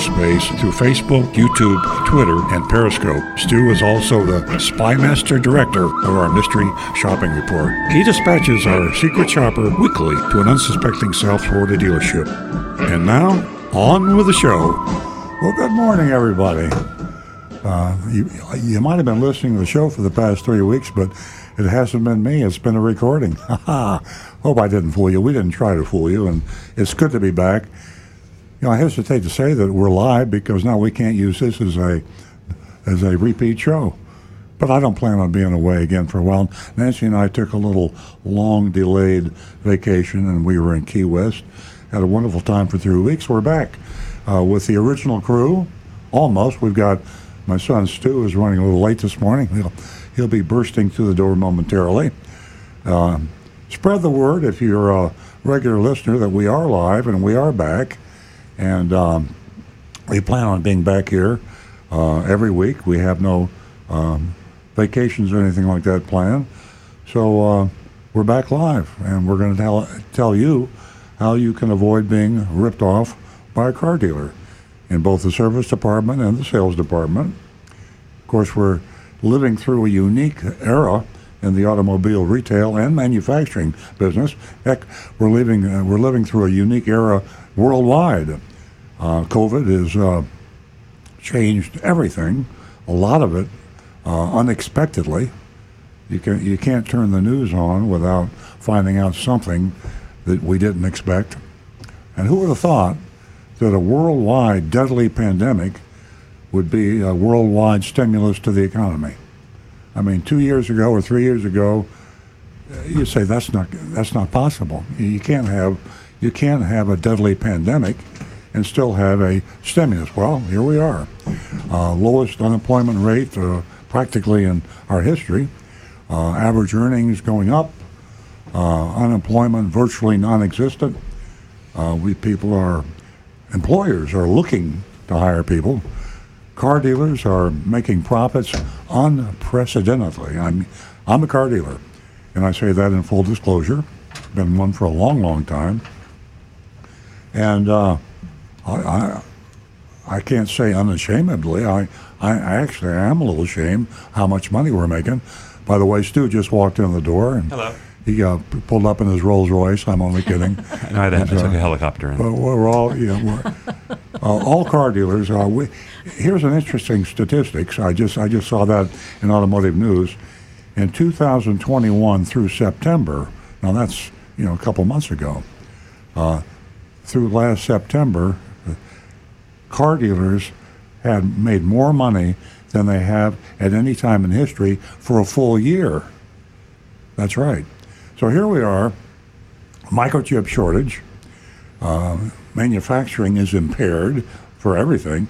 cyberspace through Facebook, YouTube, Twitter, and Periscope. Stu is also the spymaster director of our mystery shopping report. He dispatches our secret shopper weekly to an unsuspecting South Florida dealership. And now, on with the show. Well, good morning, everybody. Uh, you, you might have been listening to the show for the past three weeks, but it hasn't been me. It's been a recording. Hope I didn't fool you. We didn't try to fool you, and it's good to be back. You know, I hesitate to say that we're live because now we can't use this as a as a repeat show. But I don't plan on being away again for a while. Nancy and I took a little long delayed vacation, and we were in Key West. Had a wonderful time for three weeks. We're back uh, with the original crew, almost. We've got my son Stu is running a little late this morning. He'll he'll be bursting through the door momentarily. Uh, spread the word if you're a regular listener that we are live and we are back. And um, we plan on being back here uh, every week. We have no um, vacations or anything like that planned. So uh, we're back live, and we're going to tell, tell you how you can avoid being ripped off by a car dealer in both the service department and the sales department. Of course, we're living through a unique era in the automobile retail and manufacturing business. Heck, we're living uh, we're living through a unique era worldwide. Uh, COVID has uh, changed everything, a lot of it uh, unexpectedly. You can you can't turn the news on without finding out something that we didn't expect. And who would have thought that a worldwide deadly pandemic would be a worldwide stimulus to the economy? I mean, two years ago or three years ago, you say that's not that's not possible. You can't have you can't have a deadly pandemic and still have a stimulus. Well, here we are. Uh, lowest unemployment rate uh, practically in our history. Uh, average earnings going up. Uh, unemployment virtually non-existent. Uh, we people are employers are looking to hire people. Car dealers are making profits unprecedentedly. I'm I'm a car dealer, and I say that in full disclosure. Been one for a long, long time. And uh, I, I, I can't say unashamedly. I, I actually am a little ashamed how much money we're making. By the way, Stu just walked in the door and Hello. he uh, pulled up in his Rolls Royce. I'm only kidding. No, I, I took uh, a helicopter in. But we're all, you know, we're, uh, all car dealers. Uh, we, here's an interesting statistics. I just I just saw that in automotive news. In 2021 through September, now that's you know a couple months ago. Uh, through last September, car dealers had made more money than they have at any time in history for a full year. That's right. So here we are, microchip shortage. Uh, manufacturing is impaired for everything.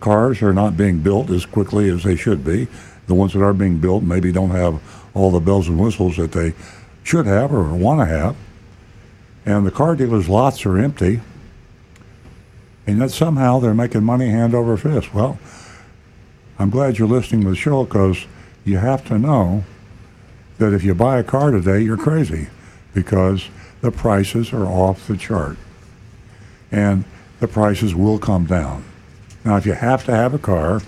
Cars are not being built as quickly as they should be. The ones that are being built maybe don't have all the bells and whistles that they should have or want to have. And the car dealers' lots are empty. And yet somehow they're making money hand over fist. Well, I'm glad you're listening to the show because you have to know that if you buy a car today, you're crazy because the prices are off the chart. And the prices will come down. Now, if you have to have a car,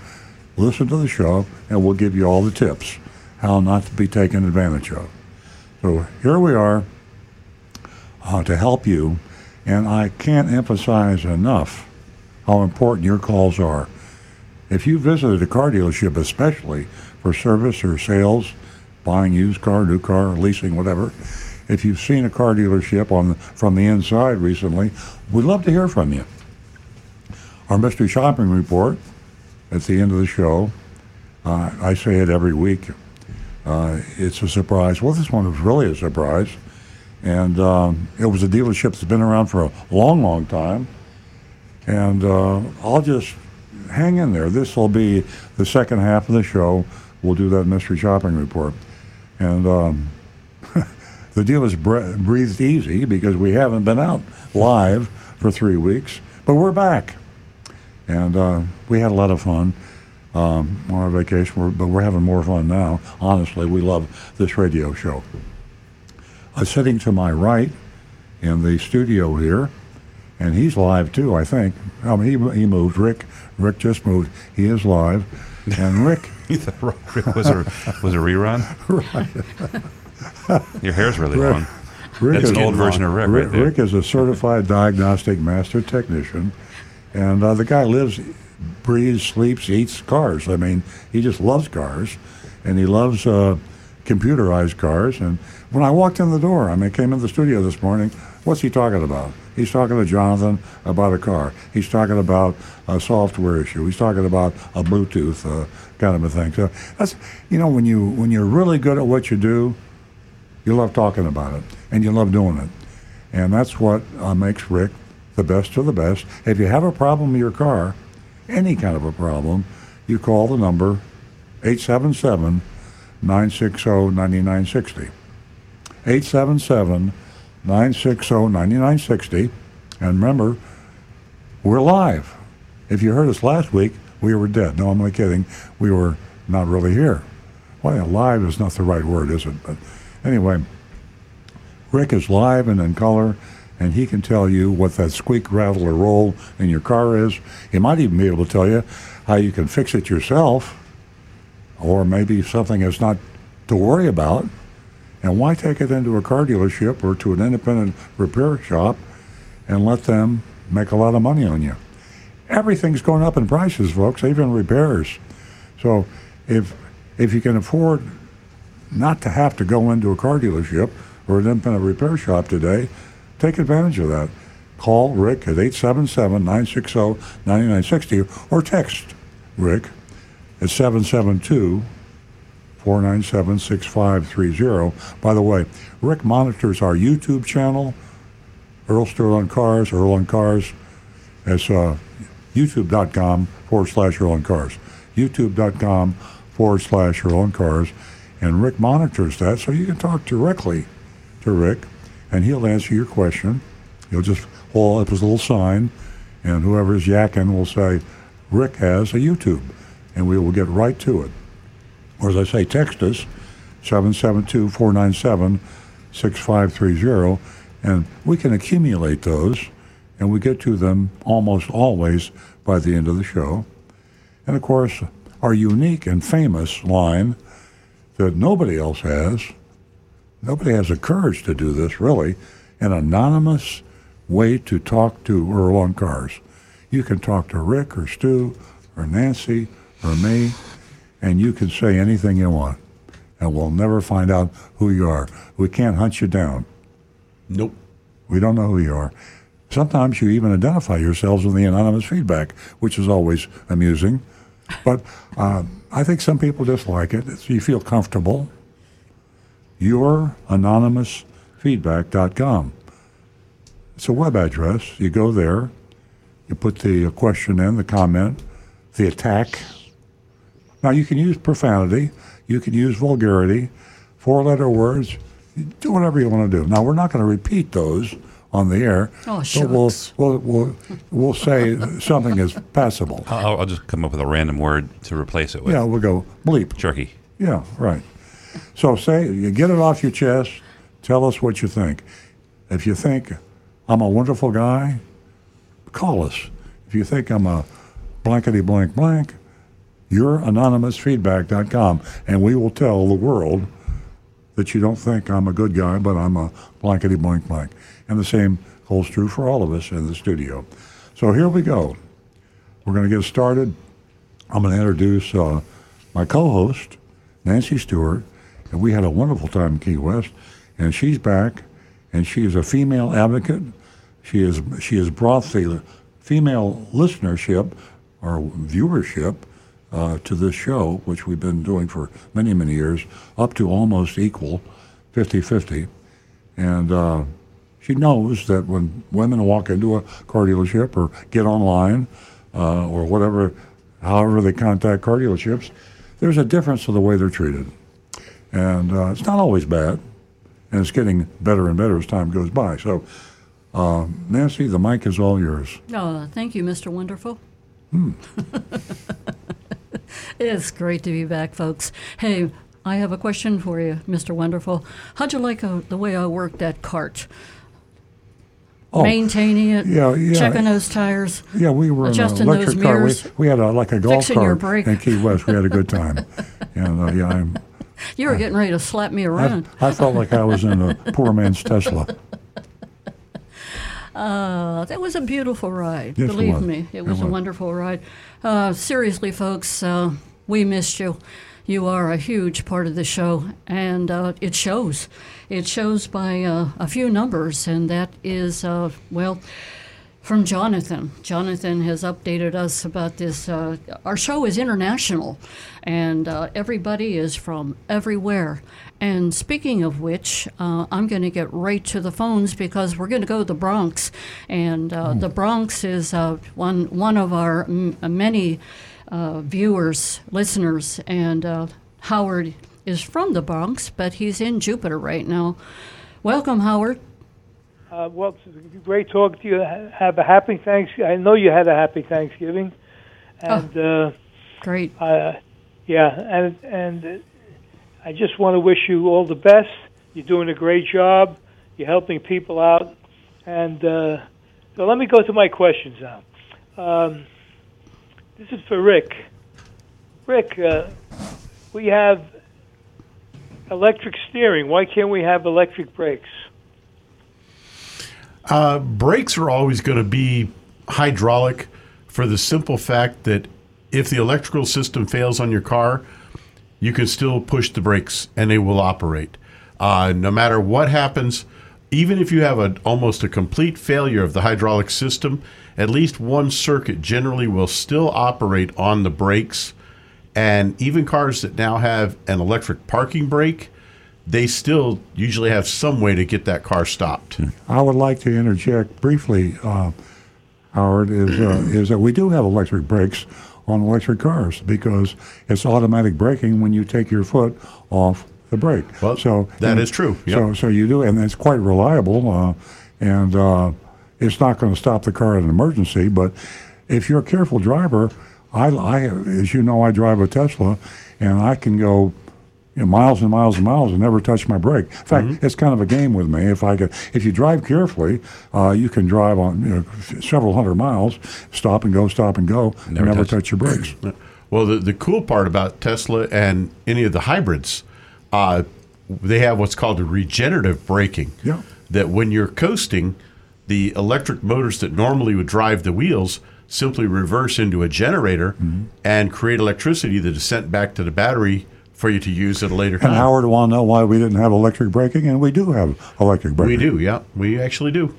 listen to the show and we'll give you all the tips how not to be taken advantage of. So here we are uh, to help you, and I can't emphasize enough how important your calls are. If you visited a car dealership, especially for service or sales, buying used car, new car, leasing, whatever, if you've seen a car dealership on from the inside recently, we'd love to hear from you. Our mystery shopping report at the end of the show, uh, I say it every week. Uh, it's a surprise. Well, this one was really a surprise, and um, it was a dealership that's been around for a long, long time And uh, I'll just hang in there. This will be the second half of the show. We'll do that mystery shopping report. And um, the deal is bre- breathed easy because we haven't been out live for three weeks, but we're back. And uh, we had a lot of fun um, on our vacation, but we're having more fun now. Honestly, we love this radio show. Uh, sitting to my right in the studio here, and he's live too, I think. I mean, he, he moved. Rick, Rick just moved. He is live, and Rick. Rick was a was a rerun? right. Your hair's really Rick- long. Rick That's is, an old version of Rick, Rick, right there. Rick is a certified diagnostic master technician, and uh, the guy lives, breathes, sleeps, eats cars. I mean, he just loves cars, and he loves uh, computerized cars. And when I walked in the door, I mean, came in the studio this morning. What's he talking about? He's talking to Jonathan about a car. He's talking about a software issue. He's talking about a Bluetooth uh, kind of a thing. So that's you know when you when you're really good at what you do, you love talking about it and you love doing it. And that's what uh, makes Rick the best of the best. If you have a problem with your car, any kind of a problem, you call the number 877 960 9960. 877 960 9960. And remember, we're live. If you heard us last week, we were dead. No, I'm only kidding. We were not really here. Well, live is not the right word, is it? But anyway, Rick is live and in color, and he can tell you what that squeak, rattle, or roll in your car is. He might even be able to tell you how you can fix it yourself, or maybe something that's not to worry about. And why take it into a car dealership or to an independent repair shop and let them make a lot of money on you? Everything's going up in prices, folks, even repairs. So if if you can afford not to have to go into a car dealership or an independent repair shop today, take advantage of that. Call Rick at 877-960-9960 or text Rick at 772 497 6530. By the way, Rick monitors our YouTube channel, Earl Stewart on Cars, Earl on Cars. It's uh, youtube.com forward slash Earl on Cars. youtube.com forward slash Earl on Cars. And Rick monitors that, so you can talk directly to Rick, and he'll answer your question. He'll just hold up his little sign, and whoever's yakking will say, Rick has a YouTube, and we will get right to it. Or as I say, text us, 772-497-6530, and we can accumulate those, and we get to them almost always by the end of the show. And of course, our unique and famous line that nobody else has, nobody has the courage to do this really, an anonymous way to talk to Earl on Cars. You can talk to Rick or Stu or Nancy or me, and you can say anything you want, and we'll never find out who you are. We can't hunt you down. Nope. We don't know who you are. Sometimes you even identify yourselves in the anonymous feedback, which is always amusing. But uh, I think some people just like it. It's, you feel comfortable. YourAnonymousFeedback.com. It's a web address. You go there, you put the question in, the comment, the attack. Now, you can use profanity, you can use vulgarity, four letter words, do whatever you want to do. Now, we're not going to repeat those on the air. Oh, but we'll, we'll, we'll, we'll say something is passable. I'll, I'll just come up with a random word to replace it with. Yeah, we'll go bleep. Jerky. Yeah, right. So say you get it off your chest. Tell us what you think. If you think I'm a wonderful guy, call us. If you think I'm a blankety blank blank, you're and we will tell the world that you don't think I'm a good guy, but I'm a blankety blank blank. And the same holds true for all of us in the studio. So here we go. We're going to get started. I'm going to introduce uh, my co-host, Nancy Stewart, and we had a wonderful time in Key West. And she's back, and she is a female advocate. She is she has brought the female listenership or viewership uh, to this show, which we've been doing for many many years, up to almost equal, 50-50. and uh, she knows that when women walk into a car dealership or get online uh, or whatever, however they contact car dealerships, there's a difference to the way they're treated. And uh, it's not always bad, and it's getting better and better as time goes by. So, uh, Nancy, the mic is all yours. Oh, thank you, Mr. Wonderful. Hmm. it's great to be back, folks. Hey, I have a question for you, Mr. Wonderful. How'd you like uh, the way I worked that cart? Oh, Maintaining it, yeah, yeah. checking those tires. Yeah, we were in an Adjusting those electric car. We, mirrors, we had a, like a golf cart in Key West. We had a good time. and uh, yeah, I'm, You were getting ready to slap me I, around. I felt like I was in a poor man's Tesla. Uh, that was a beautiful ride. Yes, it Believe was. me, it It was a wonderful ride. Uh, seriously, folks, uh, we missed you. You are a huge part of the show, and uh, it shows. It shows by uh, a few numbers, and that is, uh, well, from Jonathan. Jonathan has updated us about this. Uh, our show is international, and uh, everybody is from everywhere. And speaking of which, uh, I'm going to get right to the phones because we're going to go to the Bronx, and uh, the Bronx is uh, one one of our m- many uh, viewers, listeners, and uh, Howard is from the Bronx, but he's in Jupiter right now. Welcome, Howard. Uh, well, it's great talking to you. Have a happy Thanksgiving. I know you had a happy Thanksgiving, and uh, Great. uh, yeah, and and I just want to wish you all the best. You're doing a great job. You're helping people out, and uh, so let me go to my questions now. Um, this is for Rick. Rick, uh, we have electric steering. Why can't we have electric brakes? Uh, brakes are always going to be hydraulic for the simple fact that if the electrical system fails on your car, you can still push the brakes and they will operate. Uh, no matter what happens, even if you have a, almost a complete failure of the hydraulic system, at least one circuit generally will still operate on the brakes. And even cars that now have an electric parking brake, they still usually have some way to get that car stopped. I would like to interject briefly, uh, Howard, is, uh, is that we do have electric brakes on electric cars because it's automatic braking when you take your foot off the brake. Well, so that and is true, yep. So, so you do, and it's quite reliable, uh, and uh, it's not going to stop the car in an emergency. But if you're a careful driver, I, I, as you know, I drive a Tesla, and I can go you know, miles and miles and miles and never touch my brake. In fact, Mm-hmm. it's kind of a game with me. If I could, if you drive carefully, uh, you can drive on you know, several hundred miles, stop and go, stop and go, and Never never touch- touch your brakes. Well, the, the cool part about Tesla and any of the hybrids, uh, they have what's called a regenerative braking. Yeah. That when you're coasting, the electric motors that normally would drive the wheels simply reverse into a generator Mm-hmm. and create electricity that is sent back to the battery for you to use at a later And time. Howard want to know why we didn't have electric braking, and we do have electric braking. we do, yeah. We actually do.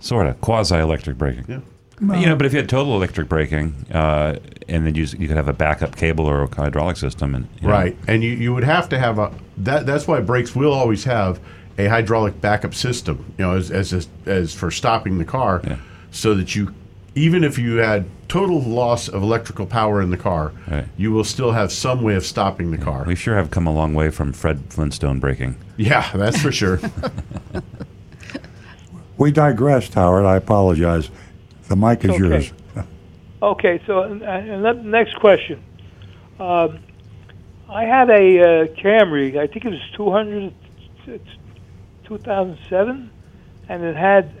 Sort of quasi electric braking. Yeah. But, You know, but if you had total electric braking, uh, and then you, you could have a backup cable or a hydraulic system, and you know, Right, and you, you would have to have a that. That's why brakes will always have a hydraulic backup system. You know, as as as for stopping the car, Yeah. so that you even if you had total loss of electrical power in the car, Right. you will still have some way of stopping the car. we sure have come a long way from Fred Flintstone braking. Yeah, that's for sure. We digressed, Howard. I apologize. The mic is Okay. yours. Okay, so uh, and the next question. Um, I had a uh, Camry. I think it was 200, 2007, and it had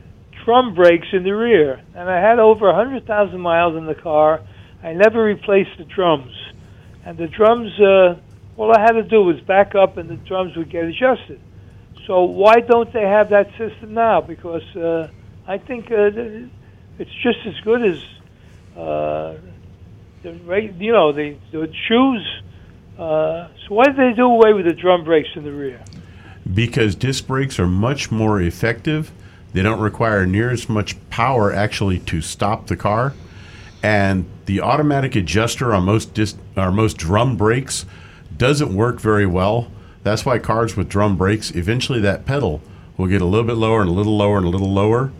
drum brakes in the rear. And I had over 100,000 miles in the car. I never replaced the drums, and the drums. Uh, all I had to do was back up, and the drums would get adjusted. So why don't they have that system now? Because uh, I think uh, it's just as good as uh, the you know the the shoes. Uh, so why did they do away with the drum brakes in the rear? because disc brakes are much more effective. They don't require near as much power actually to stop the car, and the automatic adjuster on most disc or most drum brakes doesn't work very well. That's why cars with drum brakes eventually that pedal will get a little bit lower and a little lower and a little lower,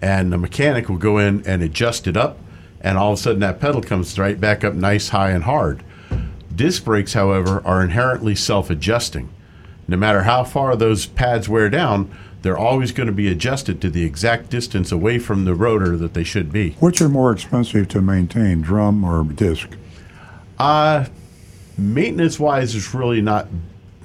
and the mechanic will go in and adjust it up, and all of a sudden that pedal comes right back up nice, high, and hard. Disc brakes, however, are inherently self adjusting. No matter how far those pads wear down, they're always going to be adjusted to the exact distance away from the rotor that they should be. Which are more expensive to maintain, drum or disc? Uh, maintenance wise, it's really not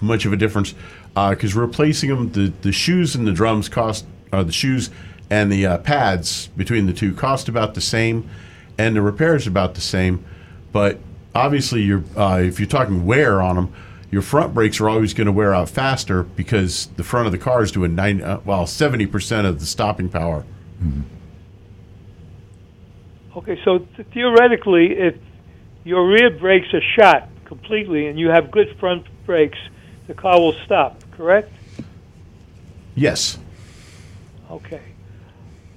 much of a difference because replacing them, the, the shoes and the drums cost, uh, the shoes and the uh, pads between the two cost about the same, and the repairs about the same. But obviously, you're, uh, if you're talking wear on them, your front brakes are always going to wear out faster because the front of the car is doing nine, uh, well, seventy percent of the stopping power. Okay, so th- theoretically, if your rear brakes are shot completely and you have good front brakes, the car will stop, correct? Yes. Okay.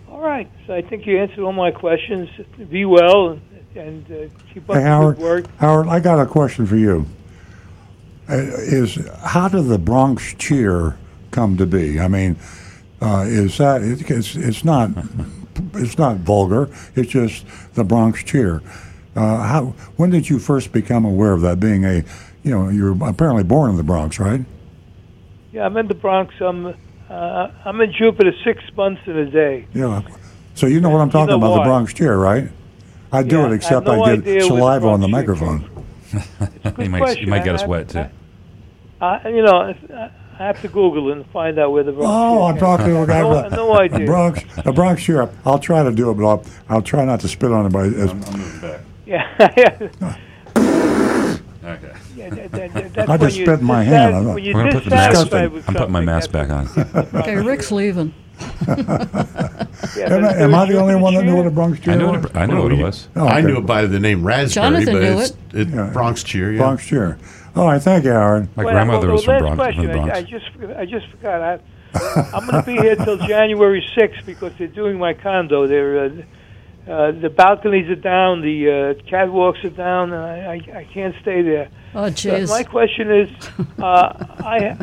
All right. So I think you answered all my questions. Be well and, and uh, keep up Hey, the Howard, good work. Howard, I got a question for you. Uh, is how did the Bronx cheer come to be? I mean, uh, is that it, it's it's not it's not vulgar. It's just the Bronx cheer. Uh, how when did you first become aware of that? Being a you know you're apparently born in the Bronx, right? Yeah, I'm in the Bronx. I'm uh, I'm in Jupiter six months in a day. Yeah. So you know what I'm talking know about, why. the Bronx cheer, right? I do Yeah, it, have except no I, get where the saliva on the microphone. came you might, you might get us wet too. I- Uh, you know, I I have to Google and find out where the Bronx. Oh, cheer I'm talking to a guy No- no idea. the Bronx. The Bronx cheer. I'll try to do it, but I'll, I'll try not to spit on anybody. As, moving back. Yeah, yeah. Okay. yeah that, that, that, that's I when just you spit in my dissat- hand. I'm not- When you're gonna put the mask. dissatisfied I'm putting my mask back on. Okay, Rick's leaving. Yeah, am I, am I the only one that knew what a Bronx cheer I know was? it, I know what it was. Oh, I knew it by the name Raspberry, Jonathan but knew it's, it. it's Yeah. Bronx cheer. Yeah. Bronx cheer. All right, thank you, Aaron. My Well, grandmother well, was from last Bronx. From the question. I, I just I just forgot. I, I'm going to be here till January 6th because they're doing my condo. They're uh, uh, the balconies are down, the uh, catwalks are down, and I, I, I can't stay there. Oh, So jeez. my question is, uh, I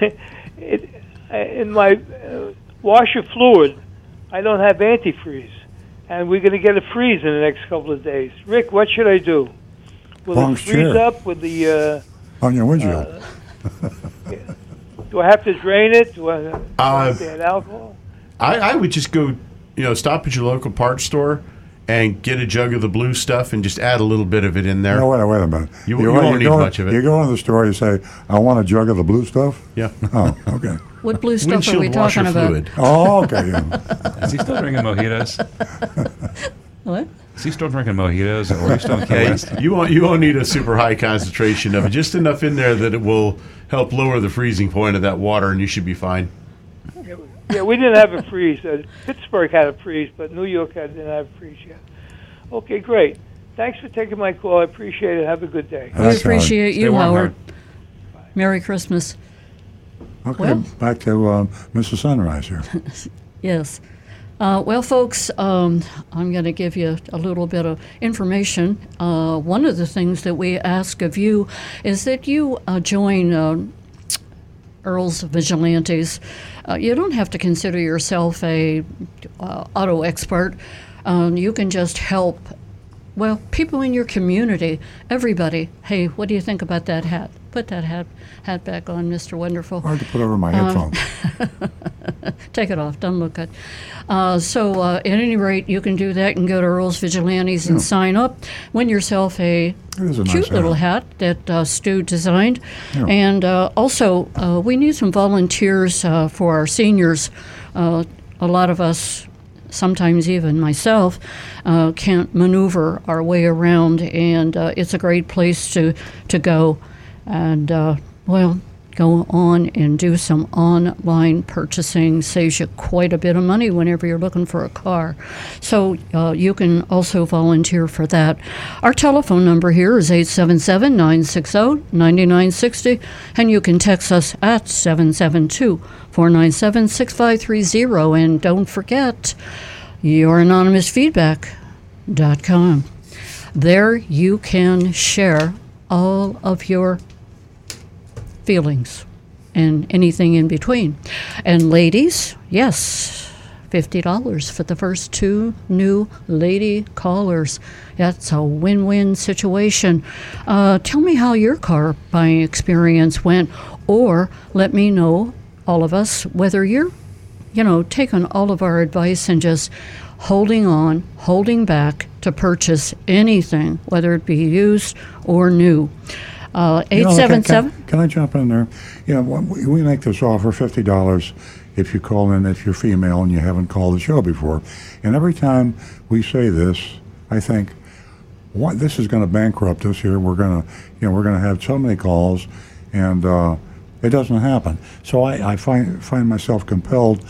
it, in my uh, washer fluid, I don't have antifreeze, and we're going to get a freeze in the next couple of days. Rick, what should I do? Will Bronx it freeze chair. up with the? Uh, On your windshield. do I have to drain it? Do I, do I have Uh, to add alcohol? I, I would just go, you know, stop at your local parts store and get a jug of the blue stuff and just add a little bit of it in there. no, wait, wait a minute. You- you won't need go, much of it. You go in the store, you say, I want a jug of the blue stuff. Yeah. Oh, okay. What blue stuff are we Windshield washer talking about? fluid. Oh, okay. yeah. Is he still drinking mojitos? What? Is he still drinking mojitos, or are you still in Key Yeah, West? you won't you won't need a super high concentration of it. Just enough in there that it will help lower the freezing point of that water, and you should be fine. Yeah, we didn't have a freeze. Uh, Pittsburgh had a freeze, but New York had, didn't have a freeze yet. Okay, great. Thanks for taking my call. I appreciate it. Have a good day. We Thanks, appreciate Stay you, warm, Howard. Merry Christmas. Okay, Well- back to um, Mrs. Sunrise here. Yes. Uh, well, folks, um, I'm going to give you a little bit of information. Uh, one of the things that we ask of you is that you uh, join uh, Earl's Vigilantes. Uh, you don't have to consider yourself a uh, auto expert. Um, you can just help. Well, people in your community, everybody. Hey, what do you think about that hat? Put that hat hat back on, Mr. Wonderful. Hard to put over my Um, headphones. Take it off. Don't look good. Uh, so, uh, at any rate, you can do that and go to Earl's Vigilantes and sign up. Win yourself a a nice cute little hat. hat that uh, Stu designed. Yeah. And uh, also, uh, we need some volunteers uh, for our seniors. Uh, a lot of us, sometimes even myself, uh, can't maneuver our way around, and uh, it's a great place to, to go. And, uh, well, go on and do some online purchasing. Saves you quite a bit of money whenever you're looking for a car. So uh, you can also volunteer for that. Our telephone number here is 877-960-9960 and you can text us at 772-497-6530 and don't forget your there you can share all of your feelings. and anything in between. And ladies, yes, $50 for the first two new lady callers. That's a win win situation. Uh, tell me how your car buying experience went, or let me know, all of us, whether you're, you know, taking all of our advice and just holding on, holding back to purchase anything, whether it be used or new. Uh, You know, can- 877 Can, can I jump in there? Yeah, we we make this offer fifty dollars if you call in if you're female and you haven't called the show before. And every time we say this, I think, what this is going to bankrupt us here. We're going to, you know, we're going to have so many calls, and uh, it doesn't happen. So I, I find find myself compelled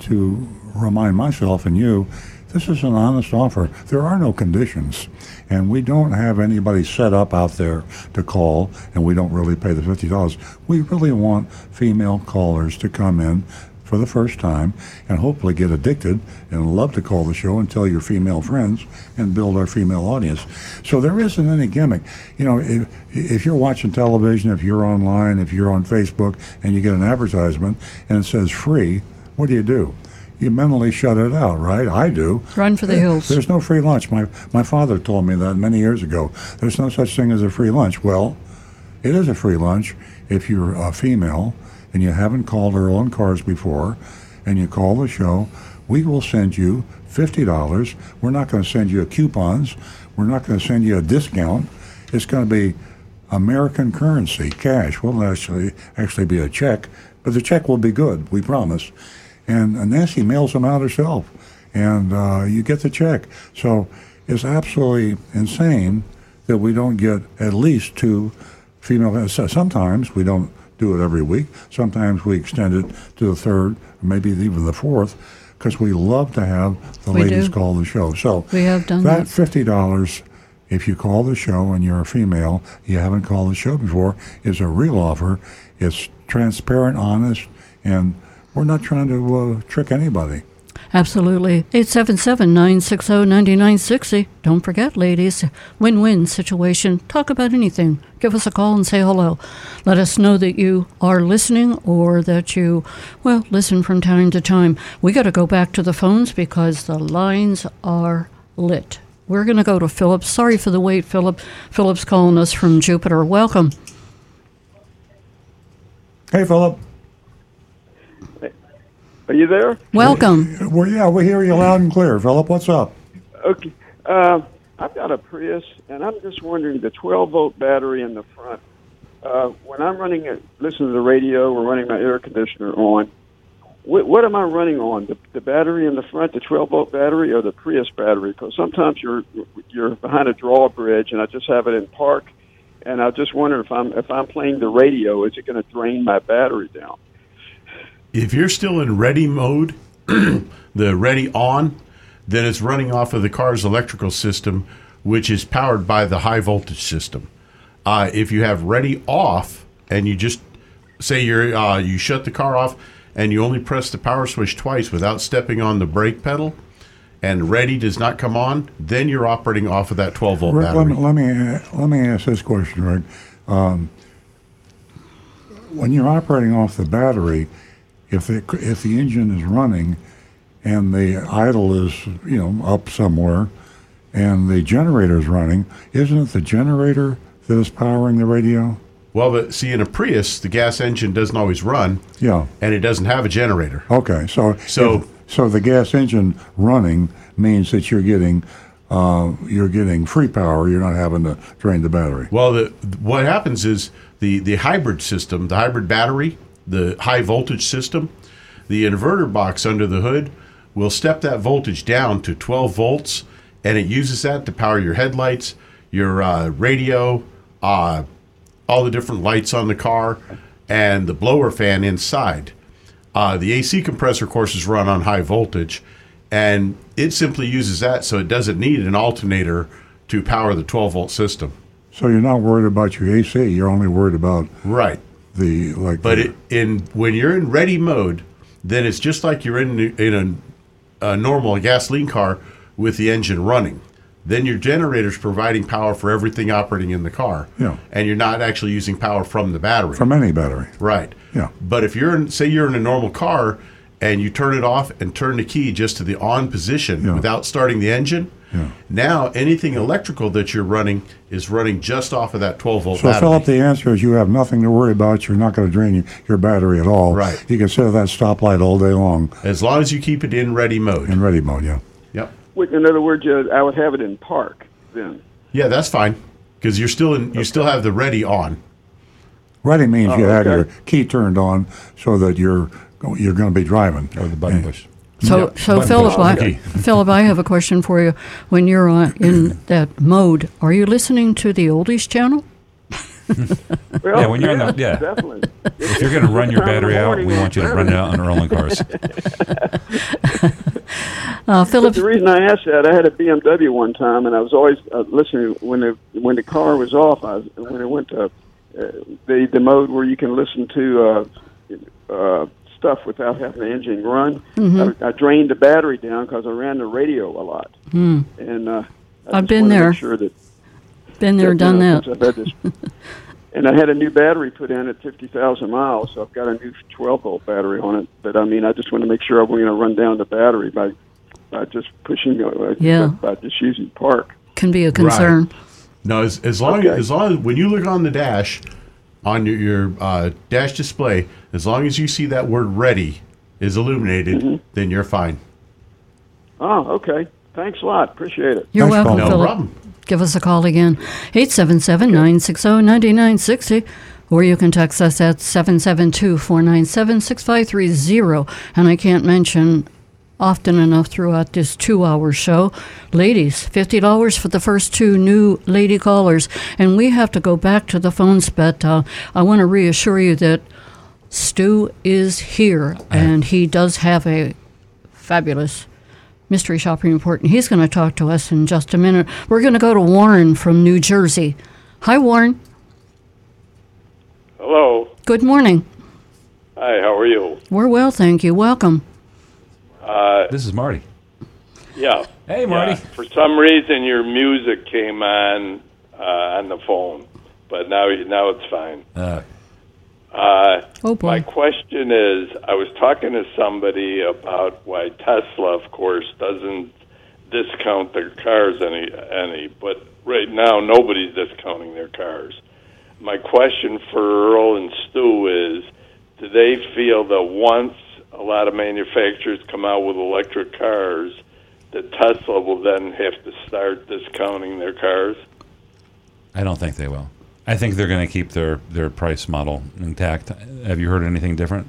to remind myself and you, this is an honest offer. There are no conditions, and we don't have anybody set up out there to call, and we don't really pay the fifty dollars. We really want female callers to come in for the first time and hopefully get addicted and love to call the show and tell your female friends and build our female audience. So there isn't any gimmick. You know, if, if you're watching television, if you're online, if you're on Facebook and you get an advertisement and it says free, what do you do? You mentally shut it out, right? I do. Run for the hills. There's no free lunch. My my father told me that many years ago. There's no such thing as a free lunch. Well, it is a free lunch if you're a female and you haven't called Earl and Cars before, and you call the show. We will send you fifty dollars. We're not going to send you coupons. We're not going to send you a discount. It's going to be American currency, cash. Will actually actually be a check, but the check will be good. We promise. And uh, Nancy mails them out herself, and uh, you get the check. So it's absolutely insane that we don't get at least two female. so- Sometimes we don't do it every week. Sometimes we extend it to the third, maybe even the fourth, because we love to have the We ladies do. call the show. So We have done that that. fifty dollars. If you call the show and you're a female, you haven't called the show before, is a real offer. It's transparent, honest, and we're not trying to uh, trick anybody. Absolutely. 877 960 9960. Don't forget, ladies, win win situation. Talk about anything. Give us a call and say hello. Let us know that you are listening or that you, well, listen from time to time. We got to go back to the phones because the lines are lit. We're going to go to Philip. Sorry for the wait, Philip. Philip's calling us from Jupiter. Welcome. Hey, Philip. Are you there? Welcome. Well, yeah, we hear you loud and clear. Philip, what's up? Okay. Uh, I've got a Prius, and I'm just wondering the 12 volt battery in the front. Uh, when I'm running it, listening to the radio or running my air conditioner on, what, what am I running on? The, the battery in the front, the 12 volt battery, or the Prius battery? Because sometimes you're you're behind a drawbridge, and I just have it in park, and I just wonder if I'm if I'm playing the radio, is it going to drain my battery down? If you're still in ready mode, the ready on, then it's running off of the car's electrical system, which is powered by the high voltage system. Uh, if you have ready off and you just say you're uh, you shut the car off and you only press the power switch twice without stepping on the brake pedal, and ready does not come on, then you're operating off of that 12 volt Rick, let battery. me, let me let me ask this question, Rick. Um, when you're operating off the battery, if the if the engine is running and the idle is you know up somewhere, and the generator is running, isn't it the generator that is powering the radio? Well, but see, in a Prius, the gas engine doesn't always run, Yeah. and it doesn't have a generator. Okay. So So- if- so the gas engine running means that you're getting uh, you're getting free power. You're not having to drain the battery. Well, the, what happens is the, the hybrid system, the hybrid battery, the high voltage system, the inverter box under the hood will step that voltage down to 12 volts, and it uses that to power your headlights, your uh, radio, uh, all the different lights on the car, and the blower fan inside. Uh, the AC compressor, of course, is run on high voltage, and it simply uses that, so it doesn't need an alternator to power the 12 volt system. So you're not worried about your AC. You're only worried about Right. The like. But the, it, in when you're in ready mode, then it's just like you're in in a, a normal gasoline car with the engine running. then your generator's providing power for everything operating in the car. Yeah. And you're not actually using power from the battery. From any battery. right. Yeah. But if you're in, say you're in a normal car and you turn it off and turn the key just to the on position Yeah. without starting the engine, Yeah. now anything electrical that you're running is running just off of that 12 volt So, battery. Philip, the answer is you have nothing to worry about. You're not going to drain your, your battery at all. Right. You can sit at that stoplight all day long as long as you keep it in ready mode. in ready mode, yeah. Yep. Wait, In other words, uh, I would have it in park then. Yeah, that's fine because you're still in. You still have the ready on. Ready means you have okay. your key turned on so that you're you're going to be driving. Or the button push. So, Yeah. so Button Philip. I, Philip, I have a question for you. When you're on, in that mode, are you listening to the oldies channel? Well, Yeah, when you're in the- yeah. definitely. If you're going to run your battery out, we want you to run it out on rolling cars. Uh, Philip, The reason I asked that, I had a BMW one time, and I was always uh, listening when the when the car was off. I was, when it went to uh, the the mode where you can listen to uh, uh, stuff without having the engine run. I, I drained the battery down because I ran the radio a lot, and uh, I I've been there. Sure that been there, you done know, that. I've had this- and I had a new battery put in at 50,000 miles, so I've got a new 12 volt battery on it. But I mean, I just want to make sure I'm going to run down the battery by, by just pushing, uh, Yeah. by just using park. Can be a concern. No, as, as long Okay. as long as when you look on the dash, on your, your uh, dash display, as long as you see that word "ready" is illuminated, Mm-hmm. then you're fine. Oh, okay. Thanks a lot. Appreciate it. You're Thanks, welcome, Paul. No Philip. problem. Give us a call again, 877-960-9960, or you can text us at 772-497-6530. And I can't mention often enough throughout this two-hour show, ladies, $50 for the first two new lady callers. And we have to go back to the phones, but uh, I want to reassure you that Stu is here, and he does have a fabulous mystery shopping report, and he's going to talk to us in just a minute. We're going to go to Warren from New Jersey. Hi, Warren. Hello. Good morning. Hi, how are you? We're well, thank you. Welcome. Uh, This is Marty. yeah. Hey, Marty. Yeah. For some reason, your music came on uh, on the phone, but now now it's fine. Uh, Uh, Oh, boy. my question is, I was talking to somebody about why Tesla, of course, doesn't discount their cars any any, but right now nobody's discounting their cars. My question for Earl and Stu is, do they feel that once a lot of manufacturers come out with electric cars, that Tesla will then have to start discounting their cars? I don't think they will. I think they're going to keep their, their price model intact. Have you heard anything different?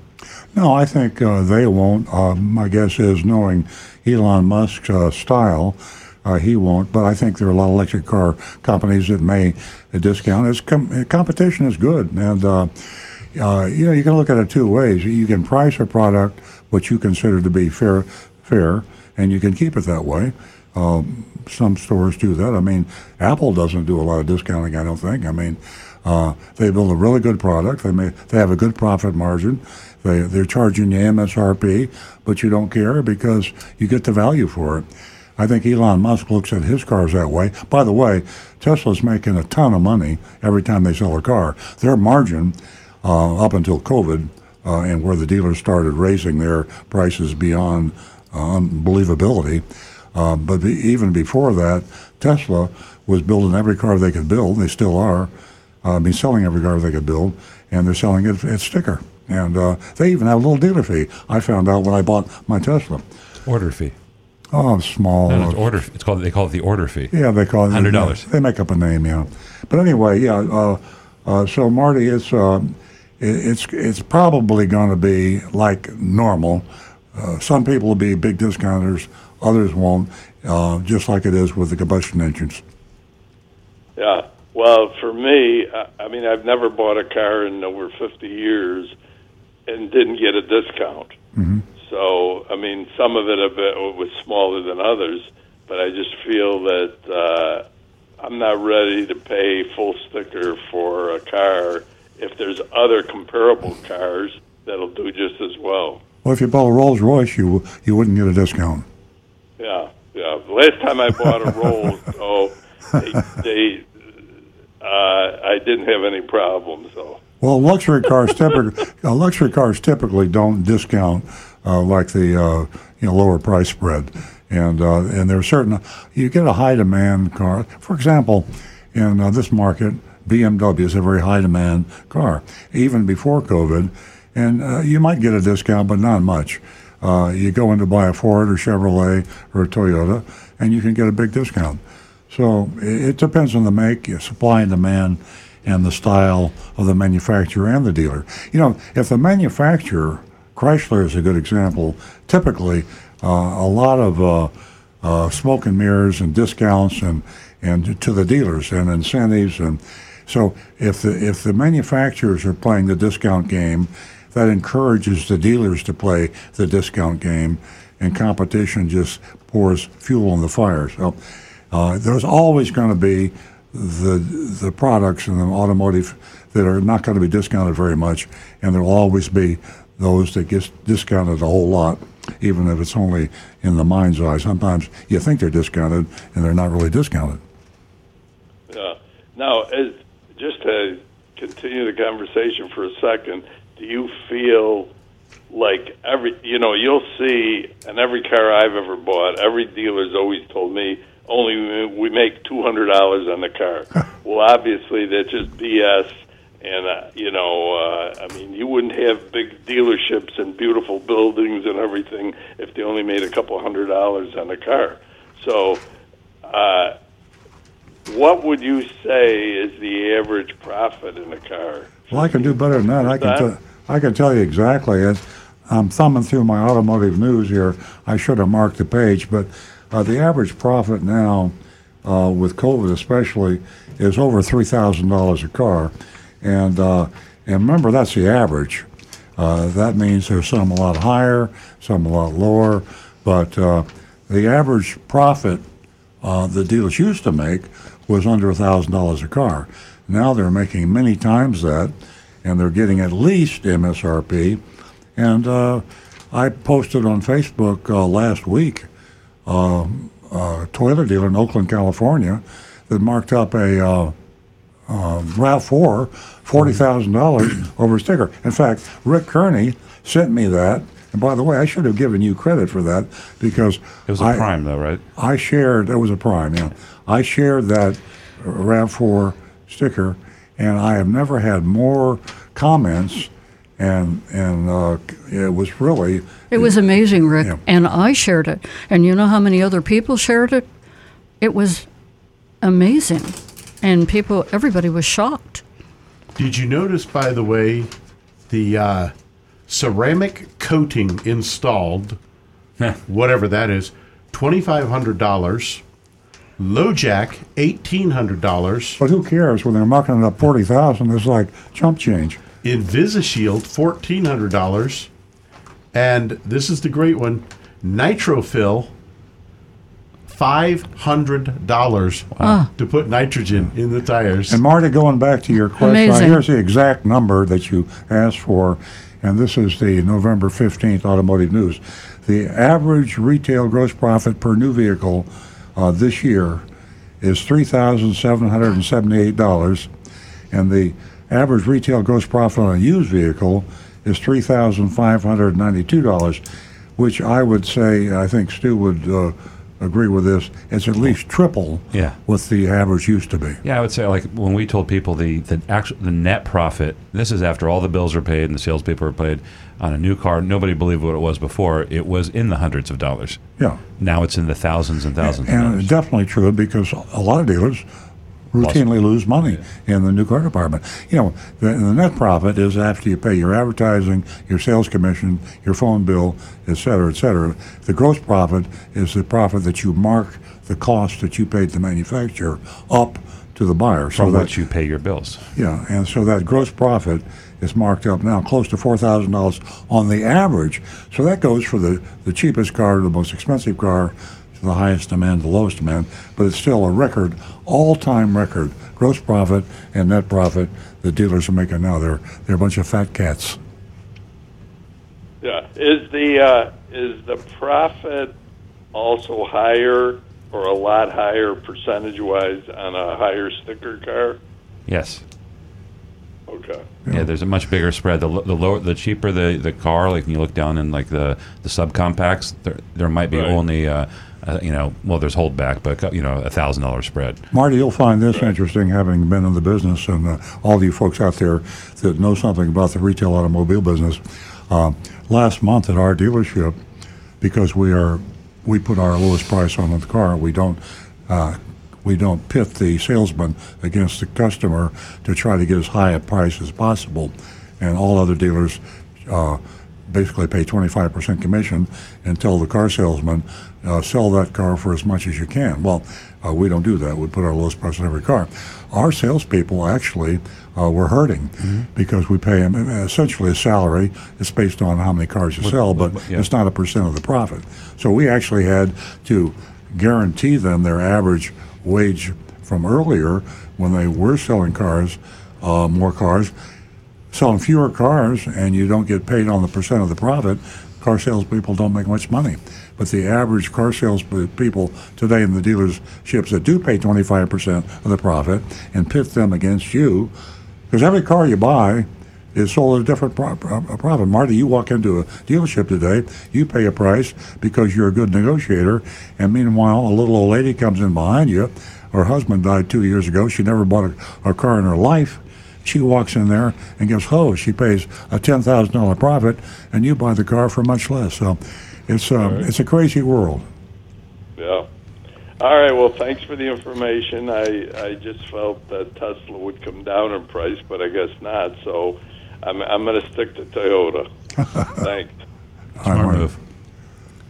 No, I think uh, they won't. Uh, my guess is, knowing Elon Musk's uh, style, uh, he won't. But I think there are a lot of electric car companies that may uh, discount. It's com- competition is good, and uh, you know you can look at it two ways. You can price a product which you consider to be fair, fair, and you can keep it that way. Um, some stores do that. I mean, Apple doesn't do a lot of discounting. I don't think. I mean, uh, they build a really good product. They may they have a good profit margin. They they're charging you MSRP, but you don't care because you get the value for it. I think Elon Musk looks at his cars that way. By the way, Tesla's making a ton of money every time they sell a car. Their margin up until COVID uh, and where the dealers started raising their prices beyond uh, unbelievability. Uh, but be, even before that, Tesla was building every car they could build. They still are. Uh, I mean, selling every car they could build, and they're selling it at sticker. And uh, they even have a little dealer fee. I found out when I bought my Tesla. Order fee. Oh, small. No, no, it's order. It's called. They call it the order fee. Yeah, they call it $100. They make up a name, yeah. But anyway, yeah. Uh, uh, so Marty, it's uh, it, it's it's probably going to be like normal. Uh, some people will be big discounters, others won't. Uh, just like it is with the combustion engines. Yeah. Well, for me, I, I mean, I've never bought a car in over 50 years and didn't get a discount. Mm-hmm. So, I mean, some of it a bit was smaller than others, but I just feel that uh, I'm not ready to pay full sticker for a car if there's other comparable cars that'll do just as well. Well, if you bought a Rolls Royce, you you wouldn't get a discount. Yeah. Yeah, the last time I bought a Rolls, oh, they, they uh, I didn't have any problems. So Well, luxury cars typically uh, luxury cars typically don't discount uh, like the uh, you know lower price spread, and uh, and there's certain you get a high demand car. For example, in uh, this market, BMW is a very high demand car, even before COVID, and uh, you might get a discount, but not much. Uh, you go in to buy a Ford or Chevrolet or a Toyota, and you can get a big discount. So it depends on the make, supply and demand, and the style of the manufacturer and the dealer. You know, if the manufacturer, Chrysler is a good example, typically uh, a lot of uh, uh, smoke and mirrors and discounts and, and to the dealers and incentives. And so if the, if the manufacturers are playing the discount game, that encourages the dealers to play the discount game, and competition just pours fuel on the fire. So uh, there's always going to be the the products in the automotive that are not going to be discounted very much, and there'll always be those that get discounted a whole lot, even if it's only in the mind's eye. Sometimes you think they're discounted, and they're not really discounted. Yeah. Now, as, just to continue the conversation for a second, do you feel like every, you know, you'll see in every car I've ever bought, every dealer's always told me only we make two hundred dollars on the car. well, obviously that's just BS. And uh, you know, uh, I mean, you wouldn't have big dealerships and beautiful buildings and everything if they only made a couple hundred dollars on a car. So, uh, what would you say is the average profit in a car? Well, I can do better than that. I can, t- I can tell you exactly. As I'm thumbing through my automotive news here, I should have marked the page, but uh, the average profit now, uh, with COVID especially, is over three thousand dollars a car, and uh, and remember that's the average. Uh, that means there's some a lot higher, some a lot lower, but uh, the average profit uh, the dealers used to make was under a thousand dollars a car. Now they're making many times that, and they're getting at least MSRP. And uh, I posted on Facebook uh, last week uh, a Toyota dealer in Oakland, California, that marked up a uh, uh, Rav4 forty thousand dollars over a sticker. In fact, Rick Kearney sent me that. And by the way, I should have given you credit for that because It was a I- prime, though, right? I shared, it was a prime, yeah. I shared that RAV4 sticker, and I have never had more comments, and and uh, it was really, It was amazing, Rick. Yeah. And I shared it. And you know how many other people shared it? It was amazing. And people, everybody was shocked. Did you notice, by the way, the uh, ceramic coating installed, whatever that is, $2,500. LoJack, $1,800. but who cares when they're marking it up 40000 It's like chump change. InvisiShield, $1,400. And this is the great one Nitrofill, $500 to put nitrogen in the tires. And Marty, going back to your question, Amazing. here's the exact number that you asked for, and this is the November 15th Automotive News. The average retail gross profit per new vehicle uh, this year is $3,778, and the average retail gross profit on a used vehicle is $3,592, which I would say, I think Stu would uh, agree with this, it's at least triple Yeah. what the average used to be. Yeah, I would say like when we told people the the actual the net profit. This is after all the bills are paid and the salespeople are paid on a new car. Nobody believed what it was before. It was in the hundreds of dollars. Yeah. Now it's in the thousands and thousands of And dollars. it's definitely true because a lot of dealers routinely lose money in the new car department. You know, the, the net profit is after you pay your advertising, your sales commission, your phone bill, et cetera, et cetera. The gross profit is the profit that you mark the cost that you paid the manufacturer up to the buyer. So from that you pay your bills. yeah, and so that gross profit is marked up now close to four thousand dollars on the average. So that goes for the, the cheapest car to the most expensive car the highest demand, the lowest demand. But it's still a record, all time record, gross profit and net profit the dealers are making now. They're they're a bunch of fat cats. Yeah. Is the uh, is the profit also higher or a lot higher percentage wise on a higher sticker car? Yes. Okay. Yeah. there's a much bigger spread. The, the lower, the cheaper the, the car, like when you look down in like the, the subcompacts, there there might be Right. only uh, uh, you know well there's holdback, but you know a thousand dollar spread. Marty, you'll find this interesting, having been in the business, and uh, all you folks out there that know something about the retail automobile business. Uh, last month at our dealership, because we are we put our lowest price on the car, we don't uh, we don't pit the salesman against the customer to try to get as high a price as possible, and all other dealers. Uh, basically pay 25% commission and tell the car salesman, uh, sell that car for as much as you can. Well, uh, we don't do that. We put our lowest price on every car. Our salespeople actually uh, were hurting because we pay them essentially a salary. It's based on how many cars you sell, but yeah. it's not a percent of the profit. So we actually had to guarantee them their average wage from earlier when they were selling cars, uh, more cars, selling fewer cars and you don't get paid on the percent of the profit, car salespeople don't make much money. But the average car sales pe- people today in the dealerships that do pay 25% of the profit and pit them against you, because every car you buy is sold at a different pro- profit. Marty, you walk into a dealership today, you pay a price because you're a good negotiator, and meanwhile, a little old lady comes in behind you. Her husband died two years ago. She never bought a, a car in her life. She walks in there and gets ho. She pays a ten thousand dollar profit, and you buy the car for much less. So, it's um, it's a crazy world. Yeah. All right. Well, thanks for the information. I I just felt that Tesla would come down in price, but I guess not. So, I'm I'm going to stick to Toyota. thanks. Smart move.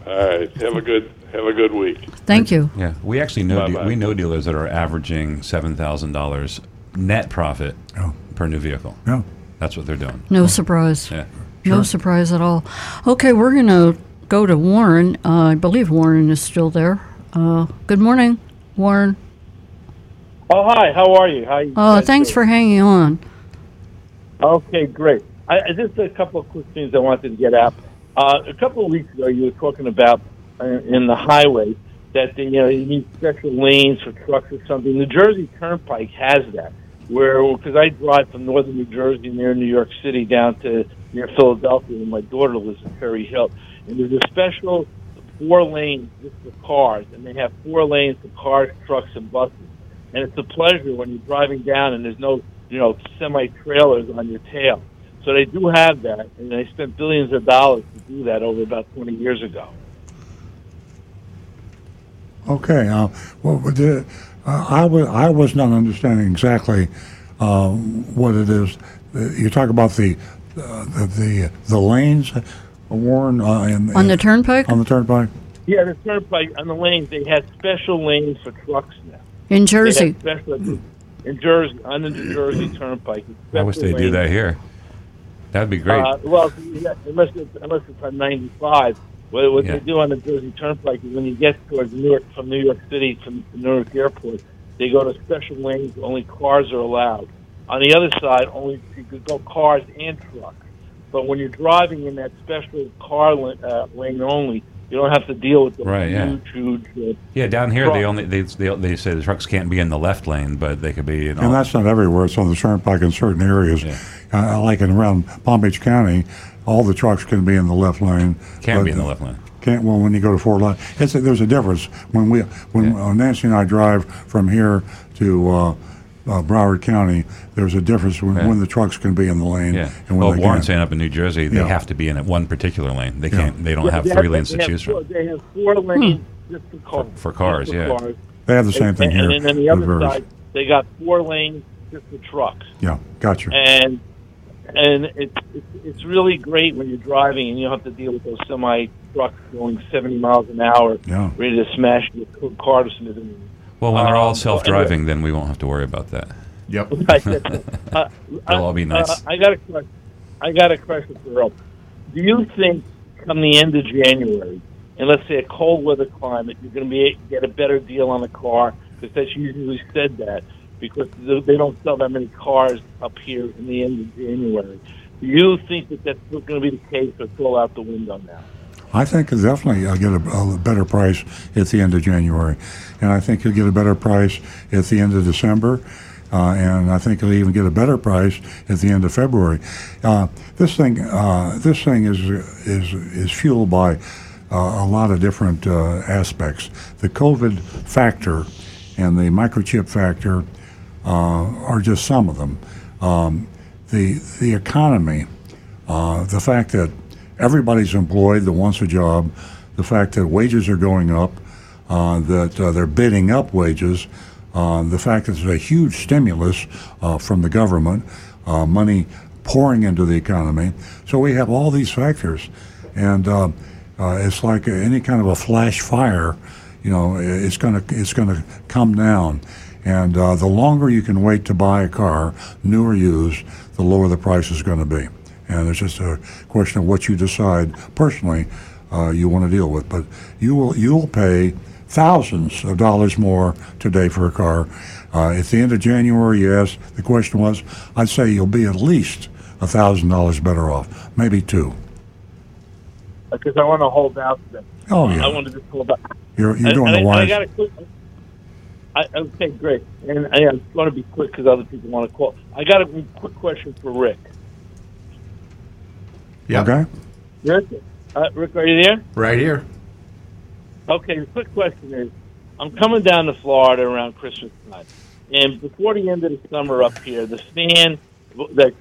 All right. Have a good have a good week. Thank you. Yeah, we actually know de- we know dealers that are averaging seven thousand dollars net profit Oh. per new vehicle. Yeah. That's what they're doing. No surprise. Yeah. No surprise at all. Okay, we're going to go to Warren. Uh, I believe Warren is still there. Uh, good morning, Warren. Oh, hi. How are you? How you Uh, thanks doing? for hanging on. Okay, great. I, I- just a couple of quick things I wanted to get at. Uh, a couple of weeks ago, you were talking about uh, in the highway that the, you know you need special lanes for trucks or something. New Jersey Turnpike has that. Where because I drive from northern New Jersey near New York City down to near Philadelphia, and my daughter lives in Cherry Hill, and there's a special four lanes just for cars, and they have four lanes for cars, trucks, and buses. And it's a pleasure when you're driving down and there's no, you know, semi trailers on your tail. So they do have that, and they spent billions of dollars to do that over about 20 years ago. Okay. Uh, well, the, I was I was not understanding exactly uh, what it is. Uh, you talk about the uh, the, the the lanes, uh, Warren, uh, in, On the turnpike? on the turnpike. Yeah, the turnpike on the lanes, they have special lanes for trucks now. In They Jersey. special in Jersey on the New Jersey Turnpike. I wish they do lanes. that here. That'd be great. Uh, well, yeah, unless it's, unless it's on 95. What, what Yeah. they do on the Jersey Turnpike is when you get towards New York from New York City from the Newark Airport, they go to special lanes. Only cars are allowed. On the other side, only you could go cars and trucks. But when you're driving in that special car la- uh, lane only, you don't have to deal with the Right, yeah. huge, huge. Uh, yeah, down here they only they, they they say the trucks can't be in the left lane, but they could be in all. And that's not everywhere. It's on the turnpike in certain areas. Yeah. Uh, like in around Palm Beach County, all the trucks can be in the left lane. Can't be in the left lane. Can't well when you go to Fort Lauderdale. It's a, there's a difference when we when Yeah. uh, Nancy and I drive from here to uh, uh, Broward County. There's a difference when, Yeah. when the trucks can be in the lane Yeah. and when Well, Warren's can't. saying up in New Jersey, they Yeah. have to be in at one particular lane. They can't. They don't Yeah, have they three have- lanes to choose four, from. They have four lanes just for cars. For cars, just yeah. cars. They have the same and, thing here. And then the with other various- side, they got four lanes just for trucks. Yeah, gotcha. and and it's it's it's really great when you're driving and you don't have to deal with those semi trucks going 70 miles an hour, Yeah. ready to smash your car to smithereens. Well, when they're all Um, self-driving, then we won't have to worry about that. Yep. uh, They'll all be nice. Uh, I got a question. I got a question for Earl. Do you think, come the end of January, and let's say a cold weather climate, you're going to be get a better deal on a car? Because that's usually said that because they don't sell that many cars up here in the end of January. Do you think that that's going to be the case, or throw out the window now? I think definitely I'll get a, a better price at the end of January, and I think you'll get a better price at the end of December. Uh, and I think you'll even get a better price at the end of February. Uh, this thing, uh, this thing is is is fueled by uh, a lot of different uh, aspects. The COVID factor and the microchip factor are just some of them. Um, the the economy, uh, the fact that everybody's employed that wants a job, the fact that wages are going up, uh, that uh, they're bidding up wages, uh, the fact that there's a huge stimulus uh, from the government, uh, money pouring into the economy. So we have all these factors, and uh, uh, it's like any kind of a flash fire. You know, it's gonna it's gonna come down, and uh, the longer you can wait to buy a car, new or used, the lower the price is going to be. And it's just a question of what you decide personally uh, you want to deal with. But you will you'll pay thousands of dollars more today for a car. Uh, at the end of January, yes. The question was, I'd say you'll be at least a thousand dollars better off, maybe two. Because I want to hold out. Oh yeah, I want to just hold out. you're you're And- doing and the I, and I wise. got a quick. I, okay, great. And I, I'm going to be quick because other people want to call. I got a quick question for Rick. Yeah. Okay. Rick, uh, Rick, are you there? Right here. Okay, the quick question is I'm coming down to Florida around Christmas time. And before the end of the summer up here, the fan that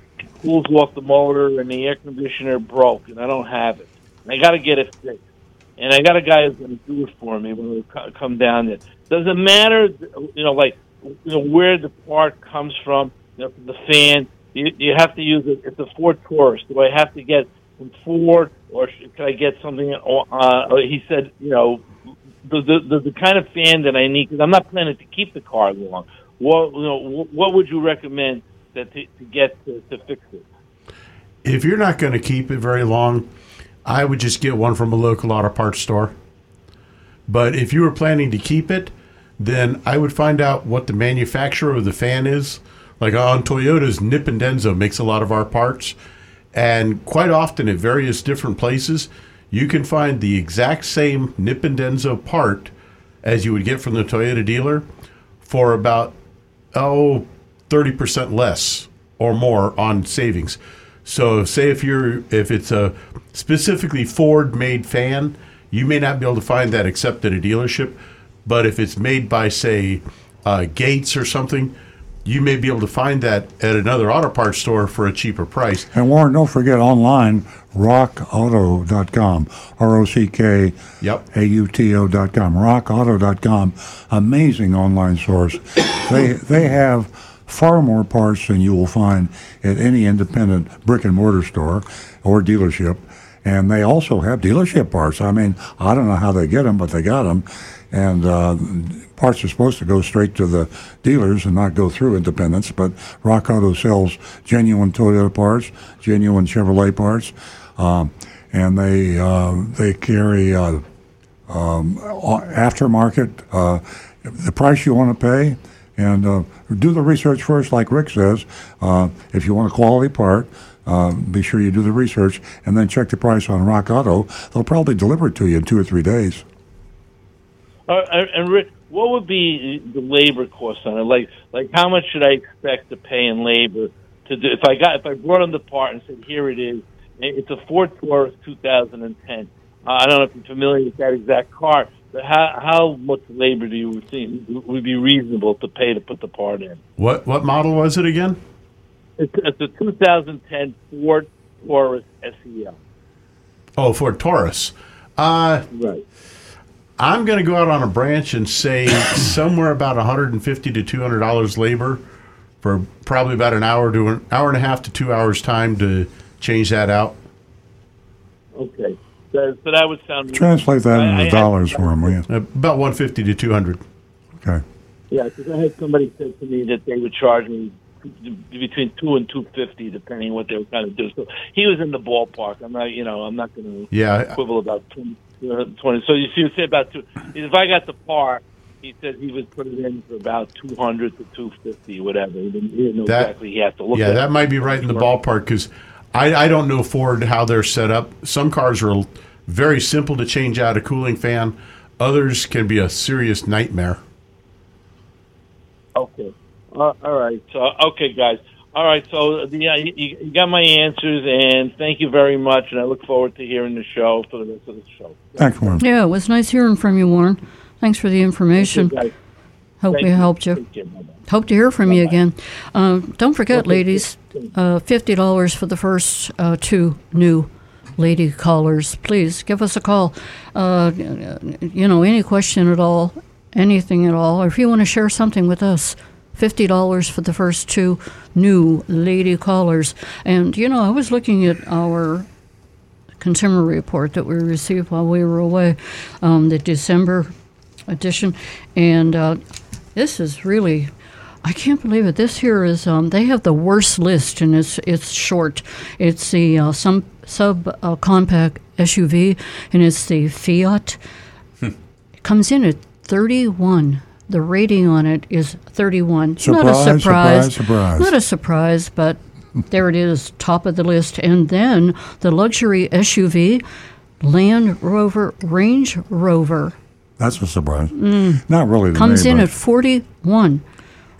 cools off the motor and the air conditioner broke, and I don't have it. And I got to get it fixed. And I got a guy who's going to do it for me when we come down there. Does it matter, you know, like you know, where the part comes from, you know, the fan? You, you have to use it. It's a Ford Taurus. Do I have to get from Ford, or can I get something? Uh, he said, you know, the, the the the kind of fan that I need because I'm not planning to keep the car long. What you know, what would you recommend that to, to get to, to fix it? If you're not going to keep it very long, I would just get one from a local auto parts store. But if you were planning to keep it, then I would find out what the manufacturer of the fan is. Like on Toyota's, Nippon Denso makes a lot of our parts. And quite often at various different places, you can find the exact same Nippon Denso part as you would get from the Toyota dealer for about, oh, 30% less or more on savings. So say if you're if it's a specifically Ford made fan, you may not be able to find that except at a dealership. But if it's made by say uh, Gates or something, you may be able to find that at another auto parts store for a cheaper price. And Warren, don't forget online, rockauto.com, R O C K. A U T O.com, rockauto.com. Amazing online source. they, they have far more parts than you will find at any independent brick and mortar store or dealership. And they also have dealership parts. I mean, I don't know how they get them, but they got them. And uh, parts are supposed to go straight to the dealers and not go through independents. But Rock Auto sells genuine Toyota parts, genuine Chevrolet parts, um, and they uh, they carry uh, um, aftermarket uh, the price you want to pay. And uh, do the research first, like Rick says. Uh, if you want a quality part, uh, be sure you do the research and then check the price on Rock Auto. They'll probably deliver it to you in two or three days. Uh, and Rick, what would be the labor cost on it? Like, like how much should I expect to pay in labor to do? If I got, if I brought in the part and said, "Here it is," it's a Ford Taurus 2010. Uh, I don't know if you're familiar with that exact car, but how how much labor do you think would be reasonable to pay to put the part in? What what model was it again? It's, it's a 2010 Ford Taurus SEL. Oh, Ford Taurus. Uh, Right. I'm going to go out on a branch and say somewhere about 150 to 200 dollars labor for probably about an hour to an hour and a half to two hours time to change that out. Okay. So, so that would sound. Translate that into I- dollars for them, will you? Uh, About 150 to 200. Okay. Yeah, because I had somebody say to me that they would charge me between two and two fifty, depending on what they were trying to do. So he was in the ballpark. I'm not, you know, I'm not going to Yeah, quibble about 20, uh, 20. So you see, you say about two. If I got the par, he said he would put it in for about two hundred to two fifty, whatever. He didn't, he didn't know That- exactly. He had to look. yeah, at that it. might be right in the ballpark because I, I don't know Ford how they're set up. Some cars are very simple to change out a cooling fan. Others can be a serious nightmare. Okay. Uh, all right. So, okay, guys. All right. So, yeah, you, you got my answers, and thank you very much. And I look forward to hearing the show for the rest of the show. Thanks, Warren. Yeah, it was nice hearing from you, Warren. Thanks for the information. Okay, guys. Hope Thank we helped you. Take care. Hope to hear from you again. Uh, don't forget, ladies, uh, fifty dollars for the first uh, two new lady callers. Please give us a call. Uh, you know, any question at all, anything at all, or if you want to share something with us. Fifty dollars for the first two new lady callers, and you know I was looking at our consumer report that we received while we were away, um, the December edition, and uh, this is really. I can't believe it. This here is um, they have the worst list, and it's it's short. It's the uh, some sub uh, compact SUV, and it's the Fiat. It comes in at thirty one. The rating on it is thirty one. Not a Surprise, surprise. surprise, surprise. Not a surprise, but there it is, top of the list. And then the luxury SUV, Land Rover Range Rover, That's a surprise. Not really. Mm. comes me, in at forty one.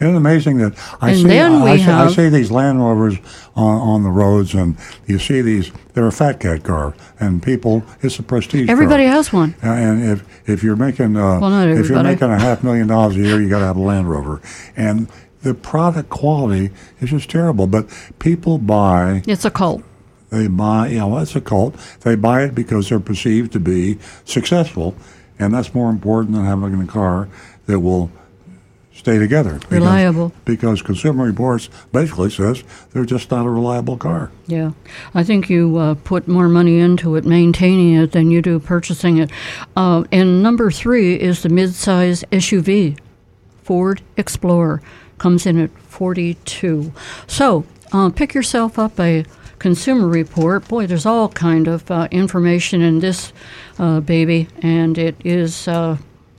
Isn't it amazing that I And see I, see, I see these Land Rovers on, on the roads, and you see these. They're a fat cat car, and people. It's a prestige. car. Everybody has one. And if if you're making uh, Well, not if you're making a half million dollars a year, you got to have a Land Rover, and the product quality is just terrible. But people buy It's a cult. they buy you know it's a cult. They buy it because they're perceived to be successful, and that's more important than having a car that will stay together. Because- Reliable. Because Consumer Reports basically says they're just not a reliable car. Yeah, I think you uh, put more money into it, maintaining it, than you do purchasing it. Uh, and number three is the midsize SUV, Ford Explorer, comes in at forty-two. So uh, pick yourself up a consumer report. Boy, there's all kind of uh, information in this uh, baby, and it is.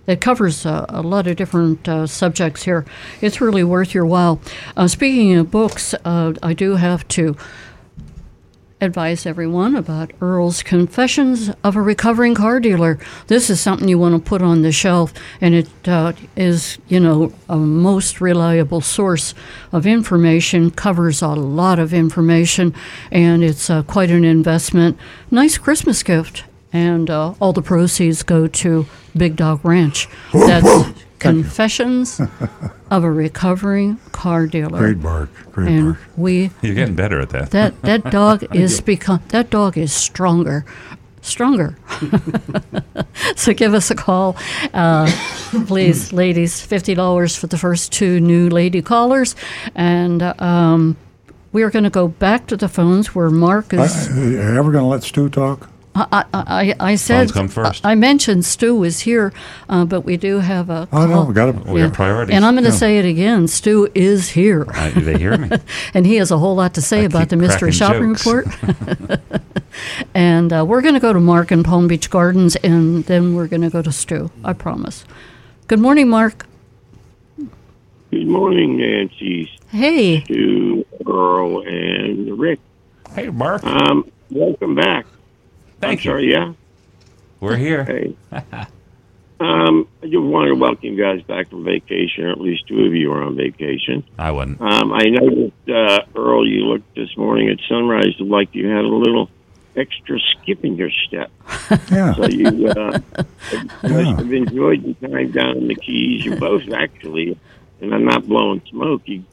It covers uh, a lot of different uh, subjects here. It's really worth your while. Uh, speaking of books, uh, I do have to advise everyone about Earl's Confessions of a Recovering Car Dealer. This is something you want to put on the shelf, and it uh, is, you know, a most reliable source of information, covers a lot of information, and it's uh, quite an investment. Nice Christmas gift. And uh, all the proceeds go to Big Dog Ranch. That's Confessions of a Recovering Car Dealer. Great bark, great And bark. we You're getting better at that. that that dog is become that dog is stronger stronger so give us a call uh, please ladies $50 for the first two new lady callers and um, we are going to go back to the phones where mark is I- are you ever going to let Stu talk? I, I, I, I said come first. I, I mentioned Stu is here, uh, but we do have a. Oh no, we got to. We have priorities. And I'm going to Yeah. say it again. Stu is here. I, they hear me. and he has a whole lot to say I about the mystery shopping cracking report. and uh, we're going to go to Mark in Palm Beach Gardens, and then we're going to go to Stu. I promise. Good morning, Mark. Good morning, Nancy, Hey, Stu, Earl, and Rick. Hey, Mark. Um, welcome back. Thank I'm you. sorry, yeah. We're here. Hey. um, I just wanted to welcome you guys back from vacation, or at least two of you are on vacation. I wasn't. Um, I noticed, uh, Earl, you looked this morning at sunrise like you had a little extra skip in your step. Yeah. So you uh, Yeah. must have enjoyed your time down in the Keys. You both actually, and I'm not blowing smoke. You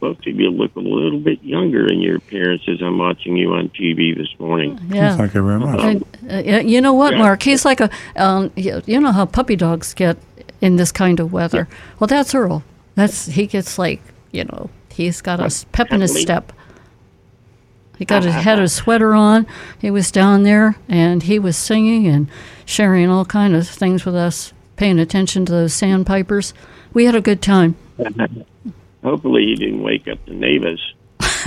both of you look a little bit younger in your appearance as I'm watching you on TV this morning. yeah. Thank you very much. And, uh, you know what, Yeah. Mark? He's like a. Um, you, you know how puppy dogs get in this kind of weather. Well, that's Earl. That's he gets like you know he's got a s- pep in his step. He got his had a sweater on. He was down there and he was singing and sharing all kind of things with us, paying attention to those sandpipers. We had a good time. Hopefully, he didn't wake up the neighbors.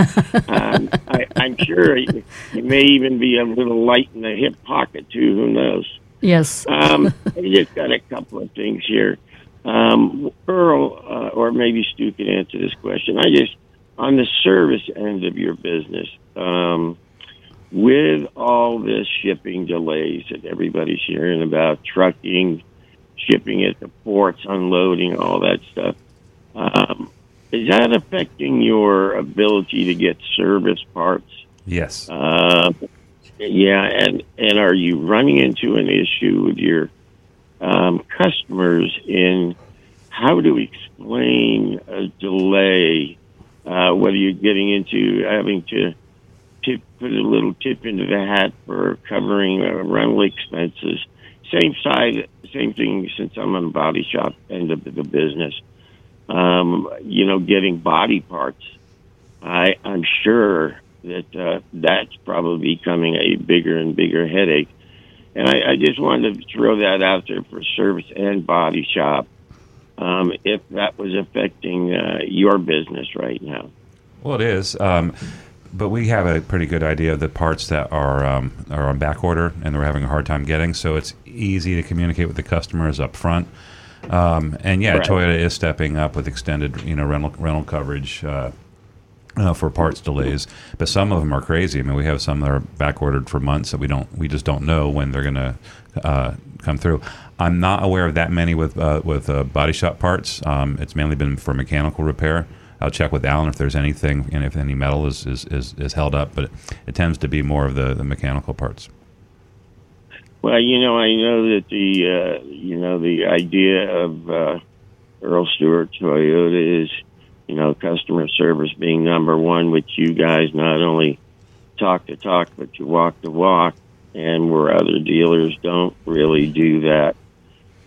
um, I, I'm sure he, you may even be a little light in the hip pocket too. Who knows? Yes. Um, I just got a couple of things here. Um, Earl, uh, or maybe Stu can answer this question. I just, on the service end of your business, um, with all this shipping delays that everybody's hearing about, trucking, shipping at the ports, unloading, all that stuff, um, is that affecting your ability to get service parts? Yes. Uh, yeah, and and are you running into an issue with your um, customers in how to explain a delay? Uh, whether you're getting into having to tip, put a little tip into the hat for covering uh, rental expenses. Same side, same thing. Since I'm on the body shop end of the business, um, you know, getting body parts. I I'm sure that uh, that's probably becoming a bigger and bigger headache. And I, I just wanted to throw that out there for service and body shop, um, if that was affecting uh, your business right now. Well, it is. Um, but we have a pretty good idea of the parts that are um, are on back order and they're having a hard time getting. So it's easy to communicate with the customers up front. Um, and yeah, Right. Toyota is stepping up with extended, you know, rental rental coverage uh, uh, for parts delays. But some of them are crazy. I mean, we have some that are back ordered for months that we don't, we just don't know when they're going to uh, come through. I'm not aware of that many with uh, with uh, body shop parts. Um, it's mainly been for mechanical repair. I'll check with Alan if there's anything and if any metal is, is, is, is held up, but it, it tends to be more of the, the mechanical parts. Well, you know, I know that the uh, you know the idea of uh, Earl Stewart Toyota is you know customer service being number one, which you guys not only talk the talk but you walk the walk, and where other dealers don't really do that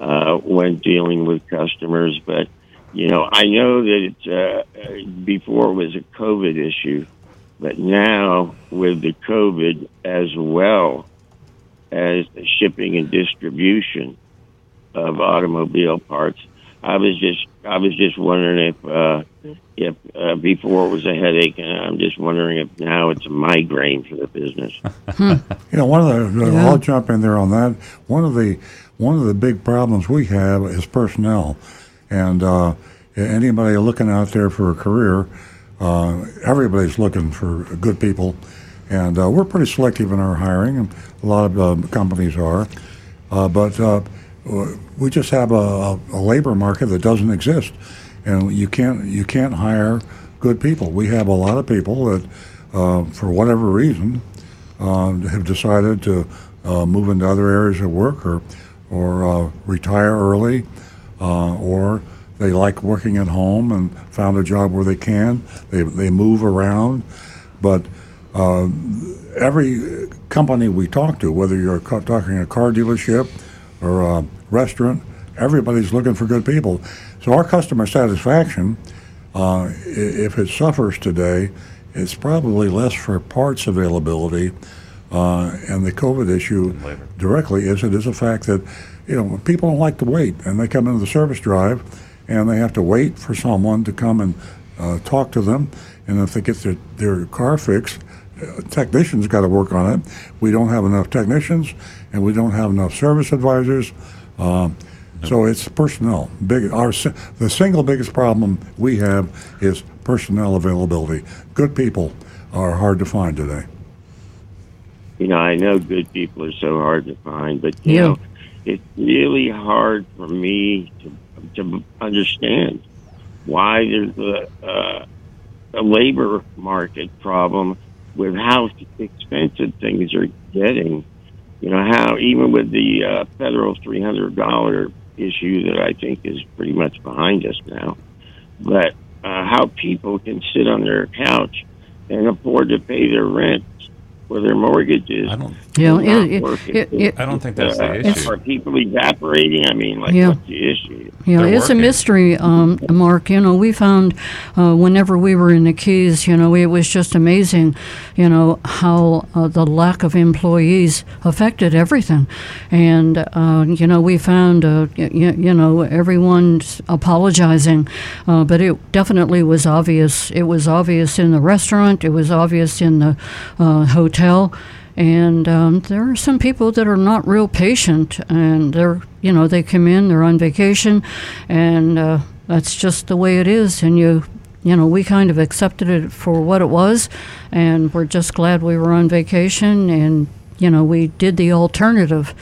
uh, when dealing with customers. But you know, I know that uh, before it was a COVID issue, but now with the COVID as well as the shipping and distribution of automobile parts. I was just I was just wondering if uh, if uh, before it was a headache, and I'm just wondering if now it's a migraine for the business. You know, one of the Yeah. I'll jump in there on that. One of the one of the big problems we have is personnel, and uh, anybody looking out there for a career, uh, everybody's looking for good people, and uh, we're pretty selective in our hiring, and a lot of uh, companies are, uh, but uh, we just have a, a labor market that doesn't exist, and you can't you can't hire good people. We have a lot of people that, uh, for whatever reason, uh, have decided to move into other areas of work or or retire early, or they like working at home and found a job where they can. They they move around, but uh, every company we talk to, whether you're talking a car dealership or a restaurant, everybody's looking for good people. So our customer satisfaction, uh, if it suffers today, it's probably less for parts availability uh, and the COVID issue directly is it is a fact that you know people don't like to wait and they come into the service drive and they have to wait for someone to come and uh, talk to them and if they get their, their car fixed technicians got to work on it. We don't have enough technicians and we don't have enough service advisors um, so it's personnel. Big our the single biggest problem we have is personnel availability. Good people are hard to find today. You know, I know good people are so hard to find, but you Yeah. know, it's really hard for me to to understand why there's a, uh, a labor market problem with how expensive things are getting. You know how even with the uh, federal three hundred dollar issue that I think is pretty much behind us now, but uh, how people can sit on their couch and afford to pay their rent for their mortgages. I don't. Yeah, it- it- it- it- I don't think that's the Uh, issue. Are people evaporating? I mean, like, Yeah. what's the issue? Yeah, They're it's a mystery, um, Mark. You know, we found uh, whenever we were in the Keys, you know, it was just amazing, you know, how uh, the lack of employees affected everything. And, uh, you know, we found, uh, y- y- you know, everyone's apologizing, uh, but it definitely was obvious. It was obvious in the restaurant, it was obvious in the uh, hotel. And um, there are some people that are not real patient, and they're, you know, they come in, they're on vacation, and uh, that's just the way it is. And you, you know, we kind of accepted it for what it was, and we're just glad we were on vacation, and you know, we did the alternative,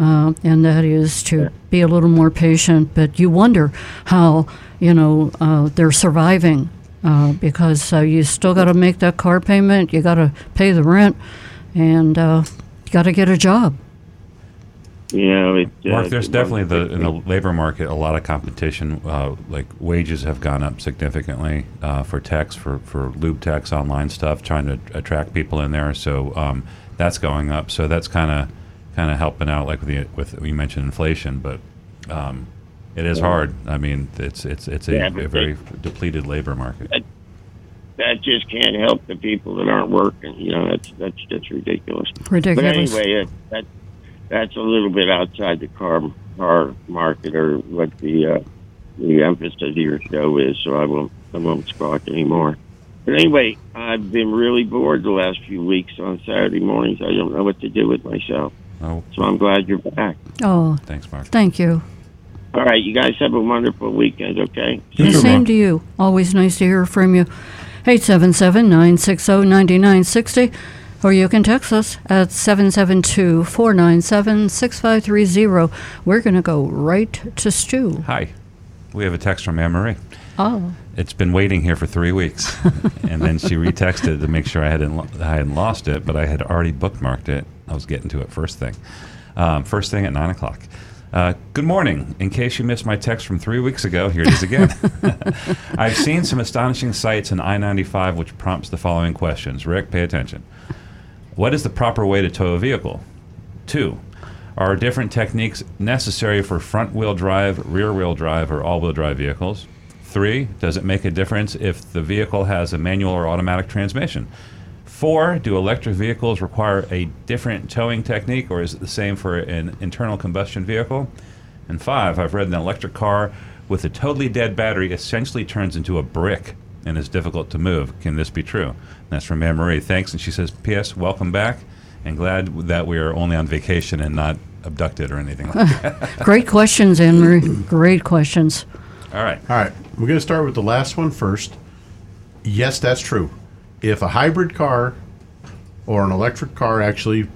uh, and that is to be a little more patient. But you wonder how you know uh, they're surviving uh, because uh, you still got to make that car payment, you got to pay the rent, and uh, you got to get a job. Yeah, know, it, uh, Mark, there's definitely the in the labor market a lot of competition. Uh, like wages have gone up significantly uh, for techs, for for lube techs, online stuff, trying to attract people in there. So um, that's going up. So that's kind of kind of helping out. Like with the with you mentioned inflation, but um, it is hard. I mean, it's it's it's a, Yeah, a very depleted labor market. that just can't help the people that aren't working. You know, that's that's that's ridiculous. Ridiculous. But anyway, it, that that's a little bit outside the car car market or what the uh, the emphasis of your show is. So I won't I won't squawk anymore. But anyway, I've been really bored the last few weeks on Saturday mornings. I don't know what to do with myself. Oh, So I'm glad you're back. Oh, thanks, Mark. thank you. All right, you guys have a wonderful weekend. Okay. The Yes, same Mark. to you. Always nice to hear from you. 877 960 9960. Or you can text us at 772 497 6530. We're going to go right to Stu. Hi, we have a text from Anne Marie. Oh, It's been waiting here for three weeks, and then she retexted to make sure I hadn't lo- I hadn't lost it, but I had already bookmarked it. I was getting to it first thing, um, first thing at nine o'clock. Uh, good morning. In case you missed my text from three weeks ago, here it is again. I've seen some astonishing sights in I-95, which prompts the following questions. Rick, pay attention. What is the proper way to tow a vehicle? Two, are different techniques necessary for front wheel drive, rear wheel drive, or all wheel drive vehicles? Three, does it make a difference if the vehicle has a manual or automatic transmission? Four, do electric vehicles require a different towing technique, or is it the same for an internal combustion vehicle? And five, I've read an electric car with a totally dead battery essentially turns into a brick and is difficult to move. Can this be true? And that's from Anne Marie. Thanks. And she says, P.S. Welcome back, and glad that we are only on vacation and not abducted or anything like that. great questions, Anne Marie. Great questions. All right. All right, we're going to start with the last one first. Yes, that's true. If a hybrid car or an electric car actually,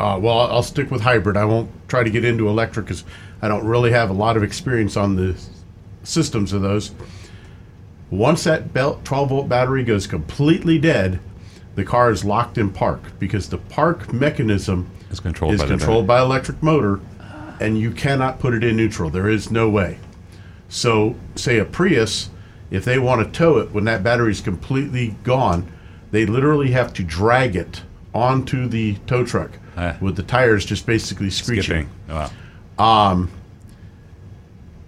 uh, well, I'll stick with hybrid. I won't try to get into electric because I don't really have a lot of experience on the systems of those. Once that belt 12 volt battery goes completely dead, the car is locked in park because the park mechanism It's controlled is by controlled by electric motor, and you cannot put it in neutral. There is no way. So, say a Prius, if they want to tow it when that battery is completely gone, they literally have to drag it onto the tow truck Ah. with the tires just basically screeching. Skipping. Wow.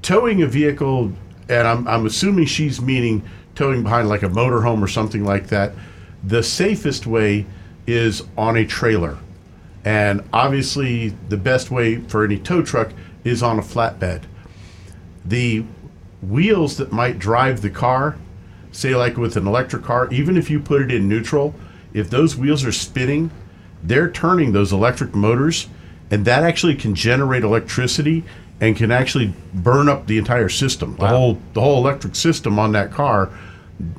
Towing a vehicle, and I'm, I'm assuming she's meaning towing behind like a motorhome or something like that. The safest way is on a trailer. And obviously, the best way for any tow truck is on a flatbed. The wheels that might drive the car, say like with an electric car, even if you put it in neutral, if those wheels are spinning, they're turning those electric motors, and that actually can generate electricity and can actually burn up the entire system, the whole the whole electric system on that car,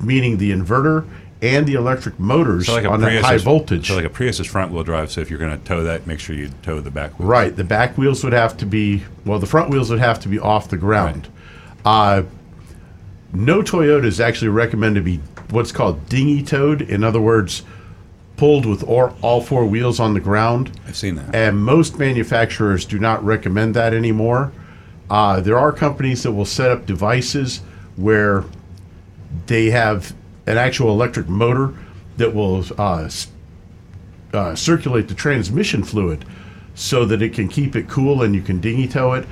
meaning the inverter and the electric motors So like on that Prius high is, voltage. So like a Prius is front wheel drive. So if you're going to tow that, make sure you tow the back wheel. Right. The back wheels would have to be well. The front wheels would have to be off the ground. Uh, no Toyota is actually recommended to be what's called dinghy towed. In other words, pulled with or, all four wheels on the ground. I've seen that. And most manufacturers do not recommend that anymore. Uh, there are companies that will set up devices where they have an actual electric motor that will uh, uh, circulate the transmission fluid so that it can keep it cool and you can dinghy tow it.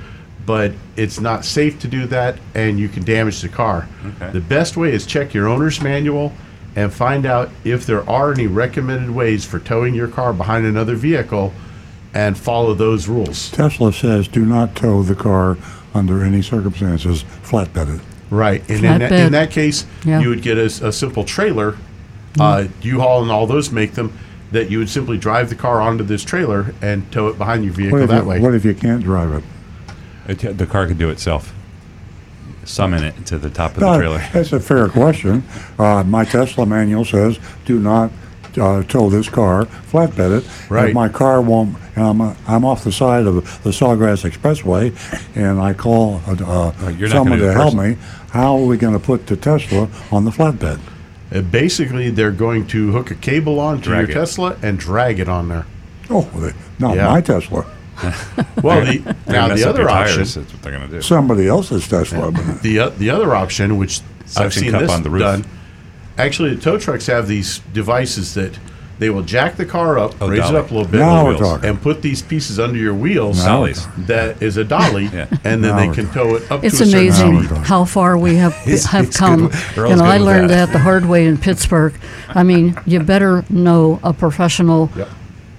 But it's not safe to do that and you can damage the car. Okay. The best way is check your owner's manual and find out if there are any recommended ways for towing your car behind another vehicle and follow those rules. Tesla says do not tow the car under any circumstances flatbedded. Right, and in that, in that case, Yeah. you would get a simple trailer. Uh, U-Haul and all those make them that you would simply drive the car onto this trailer and tow it behind your vehicle that you, way. what if you can't drive it? It, the car can do itself. summon it to the top of the No, trailer. That's a fair question. Uh, my Tesla manual says do not uh, tow this car, flatbed it. Right. If my car won't, and I'm, uh, I'm off the side of the Sawgrass Expressway, and I call uh, uh, you're someone gonna do to it help personally. me, how are we going to put the Tesla on the flatbed? Uh, basically, they're going to hook a cable onto Drag your it. Tesla and drag it on there. Oh, they- not Yeah. my Tesla. Well, the, now the other option, tires. That's what they're going to do. Somebody else's Tesla. but- the o- the other option, which I've seen cup this on the roof. done. Actually, the tow trucks have these devices that they will jack the car up, Oh, raise dolly. it up a little bit, Now we're and put these pieces under your wheels. Dollies. That is a dolly, Yeah. and then Now they can tow it up It's to a certain amazing speed. how far we have He's- have he's come. good You know, I learned that. that the hard way in Pittsburgh. I mean, you better know a professional Yep.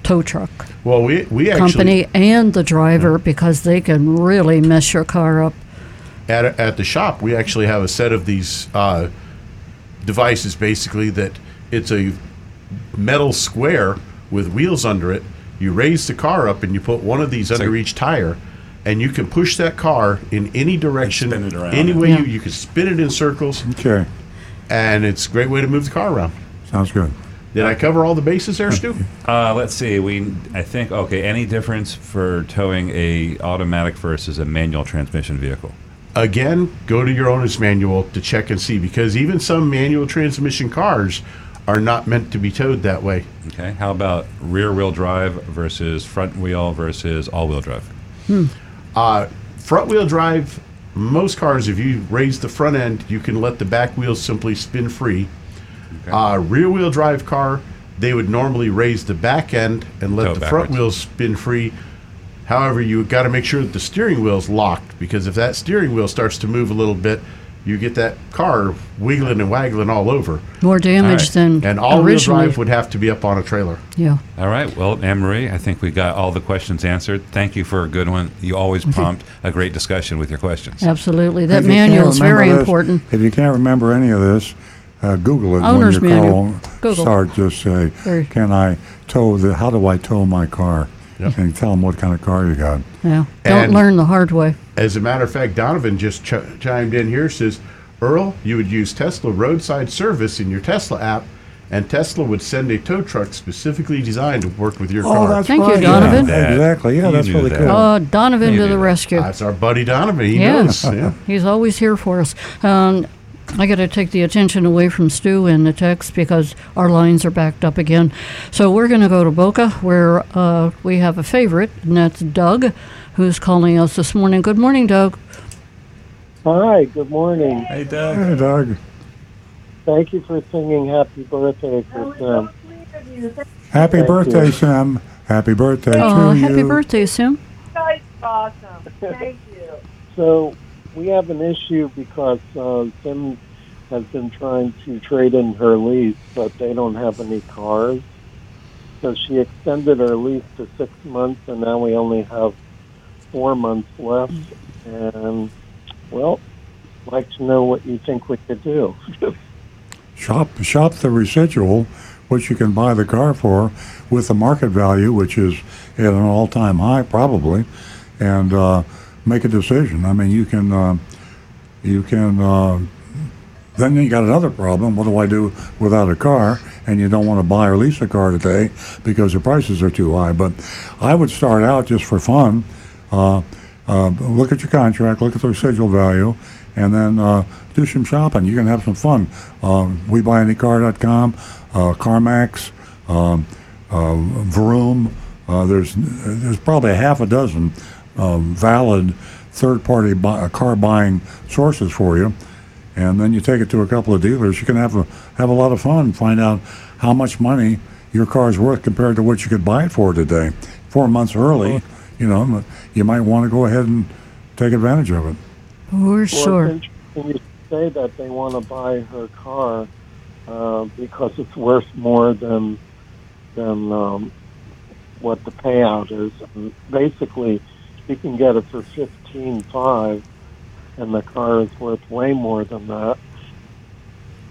Tow truck Well, we we actually company and the driver because they can really mess your car up. at, at the shop, we actually have a set of these uh, devices. Basically, that it's a metal square with wheels under it. You raise the car up, and you put one of these under like- each tire, and you can push that car in any direction, spin it around. any way Yeah. you you can spin it in circles, Okay, and it's a great way to move the car around. sounds good. Did I cover all the bases there, Stu? Uh, let's see. We I think okay. Any difference for towing a automatic versus a manual transmission vehicle? Again, go to your owner's manual to check and see because even some manual transmission cars are not meant to be towed that way. Okay. How about rear wheel drive versus front wheel versus all wheel drive? Uh, front wheel drive, most cars, if you raise the front end, you can let the back wheels simply spin free. Uh, rear wheel drive car, they would normally raise the back end and let Go the front backwards. wheels spin free. However, you got to make sure that the steering wheel's locked because if that steering wheel starts to move a little bit, you get that car wiggling and waggling all over. More damage right. than And all wheel drive would have to be up on a trailer. yeah. All right. Well, Anne Marie, I think we got all the questions answered. Thank you for a good one. You always prompt a great discussion with your questions. Absolutely. That If you can't manual is very this- important. If you can't remember any of this, uh, Google it Owner's when you call. manual. Google. Start just say, Very- "Can I tow the? How do I tow my car?" And tell them what kind of car you got. Yeah. Don't And- learn the hard way. As a matter of fact, Donovan just ch- chimed in here. Says, Earl, you would use Tesla roadside service in your Tesla app, and Tesla would send a tow truck specifically designed to work with your car. Thank you, right. Donovan. Yeah, exactly. Yeah, You that's knew really that. cool. Uh, Donovan You to the that. rescue. That's our buddy Donovan. He Yes. knows. Yeah. He's always here for us. Um, I got to take the attention away from Stu and the text because our lines are backed up again. So we're going to go to Boca where uh, we have a favorite, and that's Doug, who's calling us this morning. Good morning, Doug. Hi, good morning. Hey, Doug. Hey, Doug. Thank you for singing happy birthday for Tim. Happy Thank birthday, you. Sam. Happy birthday Oh, to happy you. birthday, Sim. That's awesome. Thank you. So we have an issue because uh, Tim has been trying to trade in her lease, but they don't have any cars. So she extended her lease to six months, and now we only have four months left. And well, I'd like to know what you think we could do. Shop shop the residual, which you can buy the car for, with the market value, which is at an all-time high probably, and uh, make a decision. I mean, you can uh, you can. Uh, then you got another problem. What do I do without a car? And you don't want to buy or lease a car today because the prices are too high. But I would start out just for fun. Uh, uh, look at your contract, look at the residual value, and then uh, do some shopping. You can have some fun. Uh, WeBuyAnyCar.com, uh, CarMax, um, uh, Vroom. Uh, there's there's probably a half a dozen um, valid third-party car buying sources for you, and then you take it to a couple of dealers. You can have a have a lot of fun. Find out how much money your car is worth compared to what you could buy it for today. Four months early, you know, you might want to go ahead and take advantage of it. We're Well, sure. it's you say that they want to buy her car uh, because it's worth more than than um, what the payout is. And basically, you can get it for fifteen five, and the car is worth way more than that.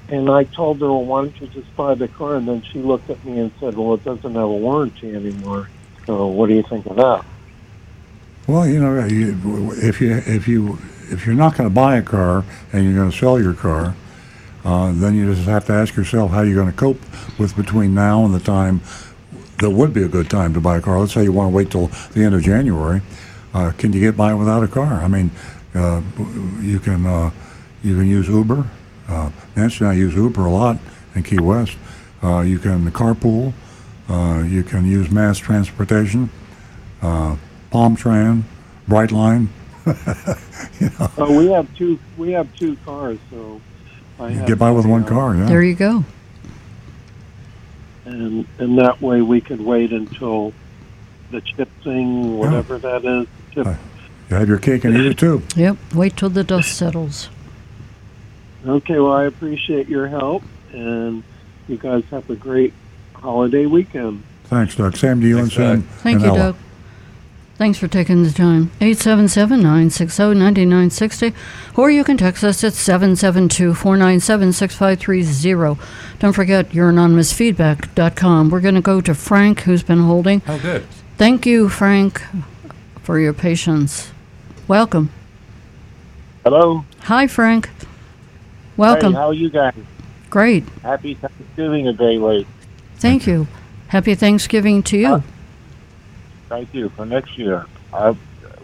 And I told her, well, why don't you just buy the car? And then she looked at me and said, well, it doesn't have a warranty anymore. So what do you think of that? Well, you know, if you if you if you're not going to buy a car and you're going to sell your car, uh, then you just have to ask yourself how you're going to cope with between now and the time that would be a good time to buy a car. Let's say you want to wait till the end of January. Uh, can you get by without a car? I mean, you can uh, you can use Uber. Uh, Nancy and I use Uber a lot in Key West. Uh, you can carpool. Uh, you can use mass transportation, uh, Palmtran, Brightline. you know, Oh, we have two. We have two cars, so I you get by with one uh, car. Yeah. There you go. and and that way we could wait until the chip thing, whatever that is. Chip. You have your cake and eat it too. Yep. Wait till the dust settles. Okay, well, I appreciate your help, and you guys have a great holiday weekend. Thanks, Doug. Same to you Thanks, and Sam. Doug. Thank and you, Ella. Doug. Thanks for taking the time. 877 960 9960. Or you can text us at 772 497 6530. Don't forget your anonymousfeedback.com. We're going to go to Frank, who's been holding. Oh, good. Thank you, Frank, for your patience. Welcome. Hello. Hi, Frank. Welcome. Hey, how are you guys? Great. Happy Thanksgiving a day late. Thank you. Happy Thanksgiving to you. Thank you for next year. Uh,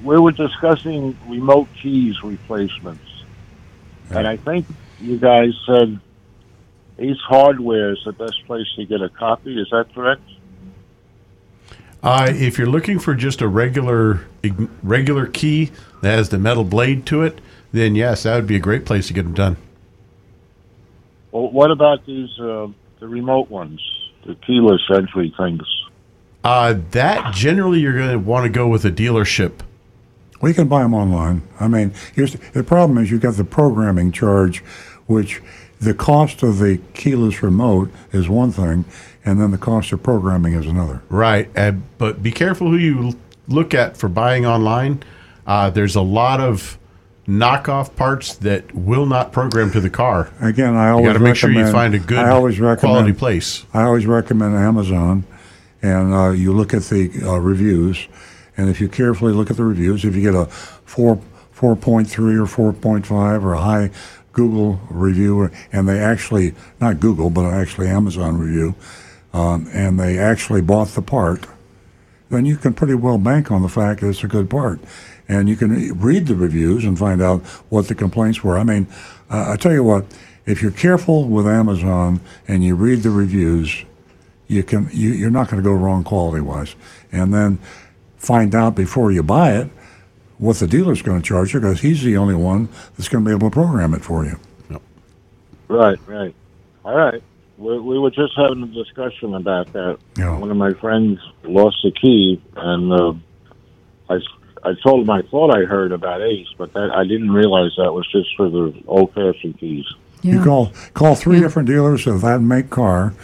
we were discussing remote keys replacements, and I think you guys said Ace Hardware is the best place to get a copy. Is that correct? Uh, if you're looking for just a regular regular key that has the metal blade to it, then yes, that would be a great place to get them done. Well, what about these uh, the remote ones, the keyless entry things? Uh, that generally you're going to want to go with a dealership. We can buy them online. I mean, here's the problem is you've got the programming charge, which the cost of the keyless remote is one thing, and then the cost of programming is another. Right, uh, but be careful who you look at for buying online. Uh, there's a lot of knockoff parts that will not program to the car. Again, I always got to make sure you find a good I always recommend, quality place. I always recommend Amazon, and uh, you look at the uh, reviews, and if you carefully look at the reviews, if you get a four four point three or four point five or a high Google review, and they actually not Google but actually Amazon review, um, and they actually bought the part, then you can pretty well bank on the fact that it's a good part. And you can read the reviews and find out what the complaints were. I mean, uh, I tell you what, if you're careful with Amazon and you read the reviews, you can you, you're not going to go wrong quality wise. And then find out before you buy it what the dealer's going to charge you because he's the only one that's going to be able to program it for you. Right, right. All right. We, we were just having a discussion about that. Yeah. One of my friends lost the key, and uh, I, I told him I thought I heard about Ace, but that I didn't realize that was just for the old-fashioned keys. You call call three different dealers of that make car,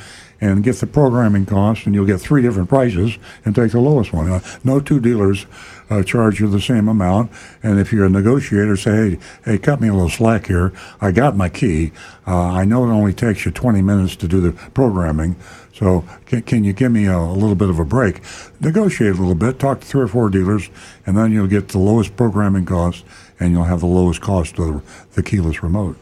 and get the programming cost, and you'll get three different prices, and take the lowest one. Uh, no two dealers uh, charge you the same amount, and if you're a negotiator, say, hey, hey, cut me a little slack here. I got my key. Uh, I know it only takes you 20 minutes to do the programming, so can, can you give me a, a little bit of a break? Negotiate a little bit, talk to three or four dealers, and then you'll get the lowest programming cost, and you'll have the lowest cost of the, the keyless remote.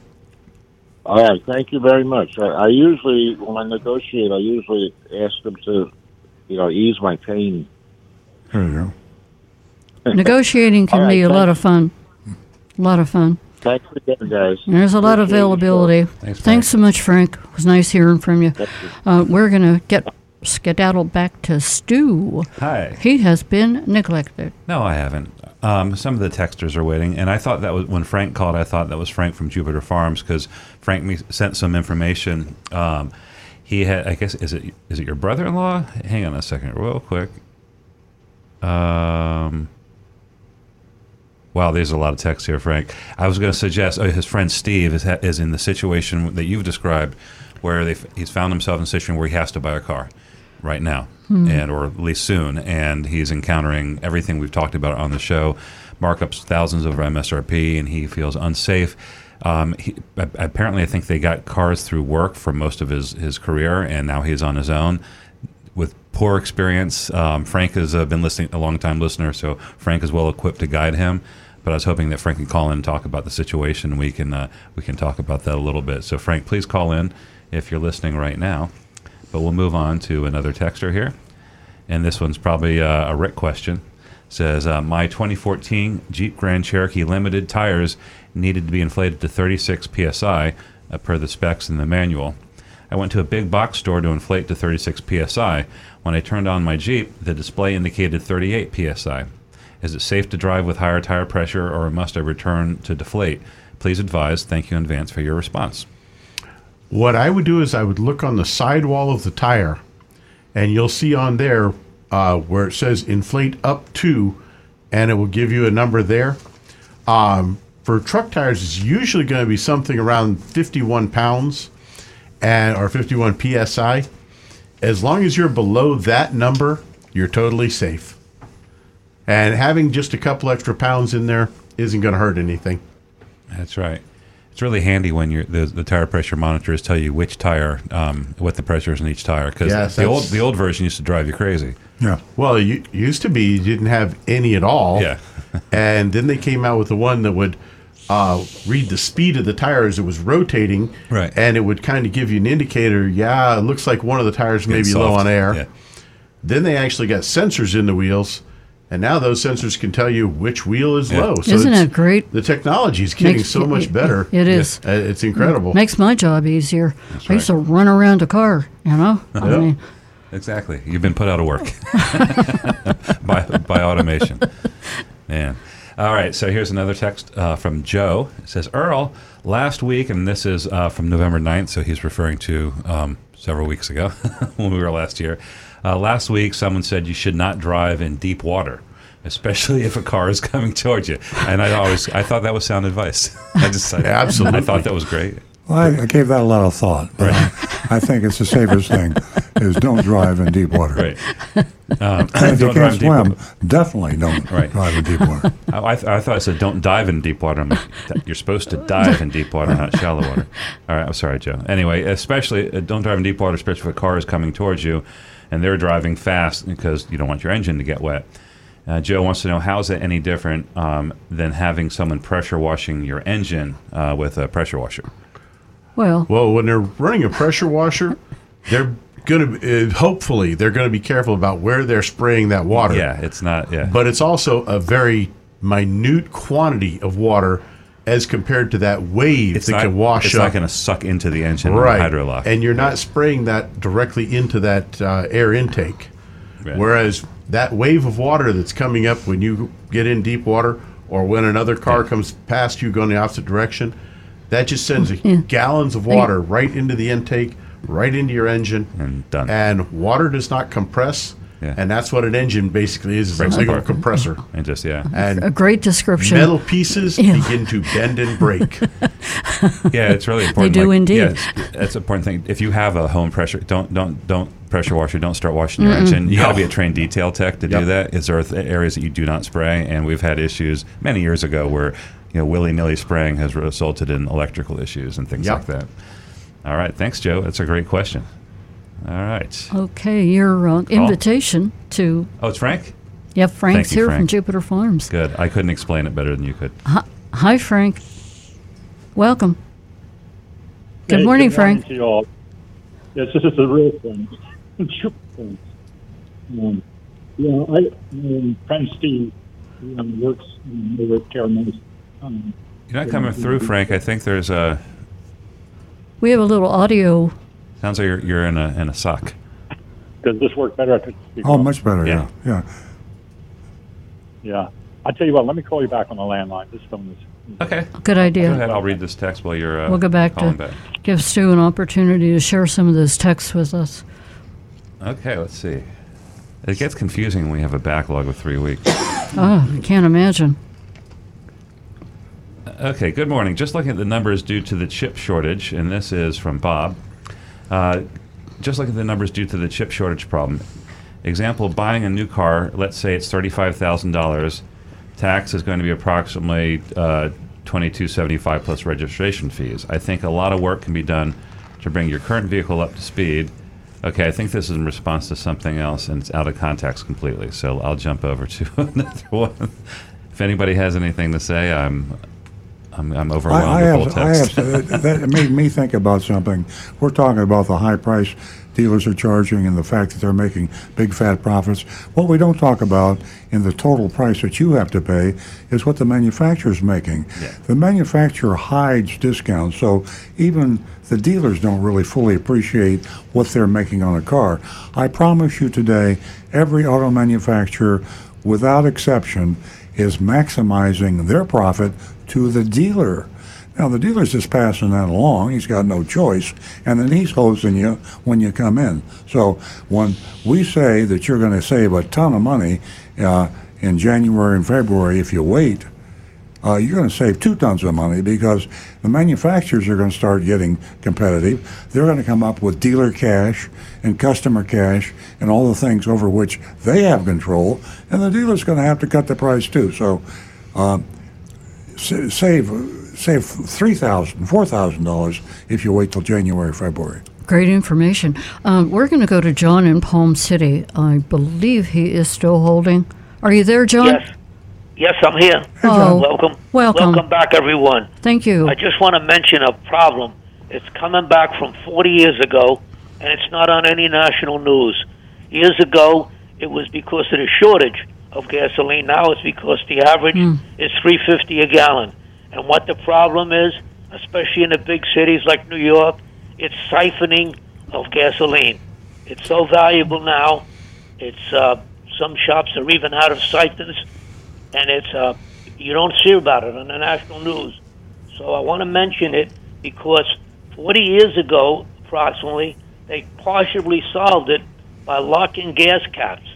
All right, thank you very much. I, I usually, when I negotiate, I usually ask them to, you know, ease my pain. There you go. Negotiating can All right, be a lot of fun. A lot of fun. Thanks again, guys. And There's a lot of availability. Thanks, Thanks so much, Frank. It was nice hearing from you. Uh, we're going to get skedaddle back to Stu. Hi. He has been neglected. No, I haven't. Um, some of the texters are waiting, and I thought that was when Frank called. I thought that was Frank from Jupiter Farms because Frank sent some information. Um, he had, I guess, is it is it your brother-in-law? Hang on a second, real quick. Um, wow, there's a lot of text here, Frank. I was going to suggest oh, his friend Steve is ha- is in the situation that you've described, where they he's found himself in a situation where he has to buy a car right now, Hmm. and or at least soon, and he's encountering everything we've talked about on the show, markups thousands over MSRP, and he feels unsafe. Um, he, apparently, I think they got cars through work for most of his, his career, and now he's on his own with poor experience. Um, Frank has uh, been listening a long time listener, so Frank is well equipped to guide him. But I was hoping that Frank can call in and talk about the situation. We can uh, we can talk about that a little bit. So Frank, please call in if you're listening right now. But we'll move on to another texter here, and this one's probably uh, a Rick question. Says uh, my 2014 Jeep Grand Cherokee Limited tires needed to be inflated to 36 psi uh, per the specs in the manual. I went to a big box store to inflate to 36 psi. When I turned on my Jeep, the display indicated 38 psi. Is it safe to drive with higher tire pressure, or must I return to deflate? Please advise. Thank you in advance for your response. What I would do is I would look on the sidewall of the tire, and you'll see on there uh, where it says inflate up to, and it will give you a number there. Um, for truck tires, it's usually going to be something around 51 pounds and or 51 psi. As long as you're below that number, you're totally safe. And having just a couple extra pounds in there isn't going to hurt anything. That's right. It's really handy when you're, the, the tire pressure monitors tell you which tire, um, what the pressure is in each tire. Because Yes, the old the old version used to drive you crazy. Yeah. Well, you used to be you didn't have any at all. Yeah. and then they came out with the one that would uh, read the speed of the tire as it was rotating. Right. And it would kind of give you an indicator. Yeah, it looks like one of the tires may be low on air. Yeah. Then they actually got sensors in the wheels. And now those sensors can tell you which wheel is Yeah. low. Isn't it's- it great? The technology is getting Makes- so it- much it- better. it is. Uh, It's incredible. Makes my job easier. I used to run around a car, you know? I Yep. mean, Exactly. You've been put out of work by, by automation. Man. All right. So here's another text uh, from Joe. It says, Earl, last week, and this is uh, from November 9th, so he's referring to um, several weeks ago when we were last year. Uh, last week, someone said you should not drive in deep water. Especially if a car is coming towards you, and I always I thought that was sound advice. I just I, Absolutely. I thought that was great. Well, I, I gave that a lot of thought, but I, I think it's the safest thing is don't drive in deep water. Right. Um, And if you don't drive can't in swim, definitely don't Right. drive in deep water. I, I, th- I thought I said don't dive in deep water. I'm like, you're supposed to dive in deep water, not shallow water. All right, I'm sorry, Joe. Anyway, especially uh, don't drive in deep water, especially if a car is coming towards you, and they're driving fast because you don't want your engine to get wet. Uh, Joe wants to know how is it any different um, than having someone pressure washing your engine uh, with a pressure washer? well, Well, when they're running a pressure washer, they're going to uh, hopefully they're going to be careful about where they're spraying that water. Yeah, it's not. Yeah, But it's also a very minute quantity of water as compared to that wave it's that not. can wash it's up. not going to suck into the engine right. with hydrolock. And you're not spraying that directly into that uh, air intake. Right. Whereas that wave of water that's coming up when you get in deep water or when another car Yeah. comes past you going the opposite direction, that just sends Yeah. gallons of water right into the intake, right into your engine. And done. And water does not compress. Yeah. And that's what an engine basically is, is a Breaks big apart. compressor. and just yeah, And a great description. metal pieces Yeah. begin to bend and break. yeah, it's really important. They do indeed. Yeah, that's an important thing. If you have a home pressure, don't don't don't pressure washer. Don't start washing your engine. You got to be a trained detail tech to do that. Is there th- areas that you do not spray? And we've had issues many years ago where you know willy nilly spraying has resulted in electrical issues and things Yep. like that. All right, thanks, Joe. That's a great question. All right. Okay, your uh, invitation to Oh, it's Frank. yeah, Frank's you, here from Jupiter Farms. Good. I couldn't explain it better than you could. Hi, Frank. Welcome. Good Hey, morning, good Frank. to you all. Yes, this is the real thing. Thanks. um, yeah, I, um, friend Steve um, works um, over at Caramels. Um, You're not coming through, Frank. I think there's a. We have a little audio. Sounds like you're, you're in a in a sock. does this work better? I could speak Oh, up. much better. Yeah. Yeah. Yeah. I tell you what, let me call you back on the landline. This phone is. Okay. Good idea. Go idea. ahead. I'll read this text while you're. Uh, We'll go back to back. give Stu an opportunity to share some of those texts with us. Okay, let's see. It gets confusing when we have a backlog of three weeks. Oh, I can't imagine. Okay, good morning. Just looking at the numbers due to the chip shortage, and this is from Bob. Uh, just looking at the numbers due to the chip shortage problem. Example: buying a new car. Let's say it's thirty-five thousand dollars. Tax is going to be approximately uh, twenty-two seventy-five plus registration fees. I think a lot of work can be done to bring your current vehicle up to speed. Okay, I think this is in response to something else, and it's out of context completely. So I'll jump over to another one. if anybody has anything to say, I'm I'm, I'm I, overwhelmed I with have, full I have uh, that, made me think about something. We're talking about the high price dealers are charging and the fact that they're making big fat profits. What we don't talk about in the total price that you have to pay is what the manufacturer's making. The manufacturer hides discounts, so even the dealers don't really fully appreciate what they're making on a car. I promise you today, every auto manufacturer, without exception, is maximizing their profit to the dealer. Now the dealer's just passing that along. He's got no choice, and then he's hosing you when you come in. So when we say that you're going to save a ton of money uh, in January and February if you wait, uh, you're going to save two tons of money because the manufacturers are going to start getting competitive. They're going to come up with dealer cash and customer cash and all the things over which they have control, and the dealer's going to have to cut the price too. So, uh, save save three thousand, four thousand dollars if you wait till January, February. Great information. Um, we're going to go to John in Palm City. I believe he is still holding. Are you there, John? Yes. Yes, I'm here. John. Welcome. Welcome. Welcome back, everyone. Thank you. I just want to mention a problem. It's coming back from 40 years ago, and it's not on any national news. Years ago, it was because of the shortage of gasoline. Now it's because the average is 350 a gallon. And what the problem is, especially in the big cities like New York, it's siphoning of gasoline. It's so valuable now. It's uh, some shops are even out of siphons, and it's uh, you don't see about it on the national news. So I want to mention it because 40 years ago, approximately, they partially solved it by locking gas caps.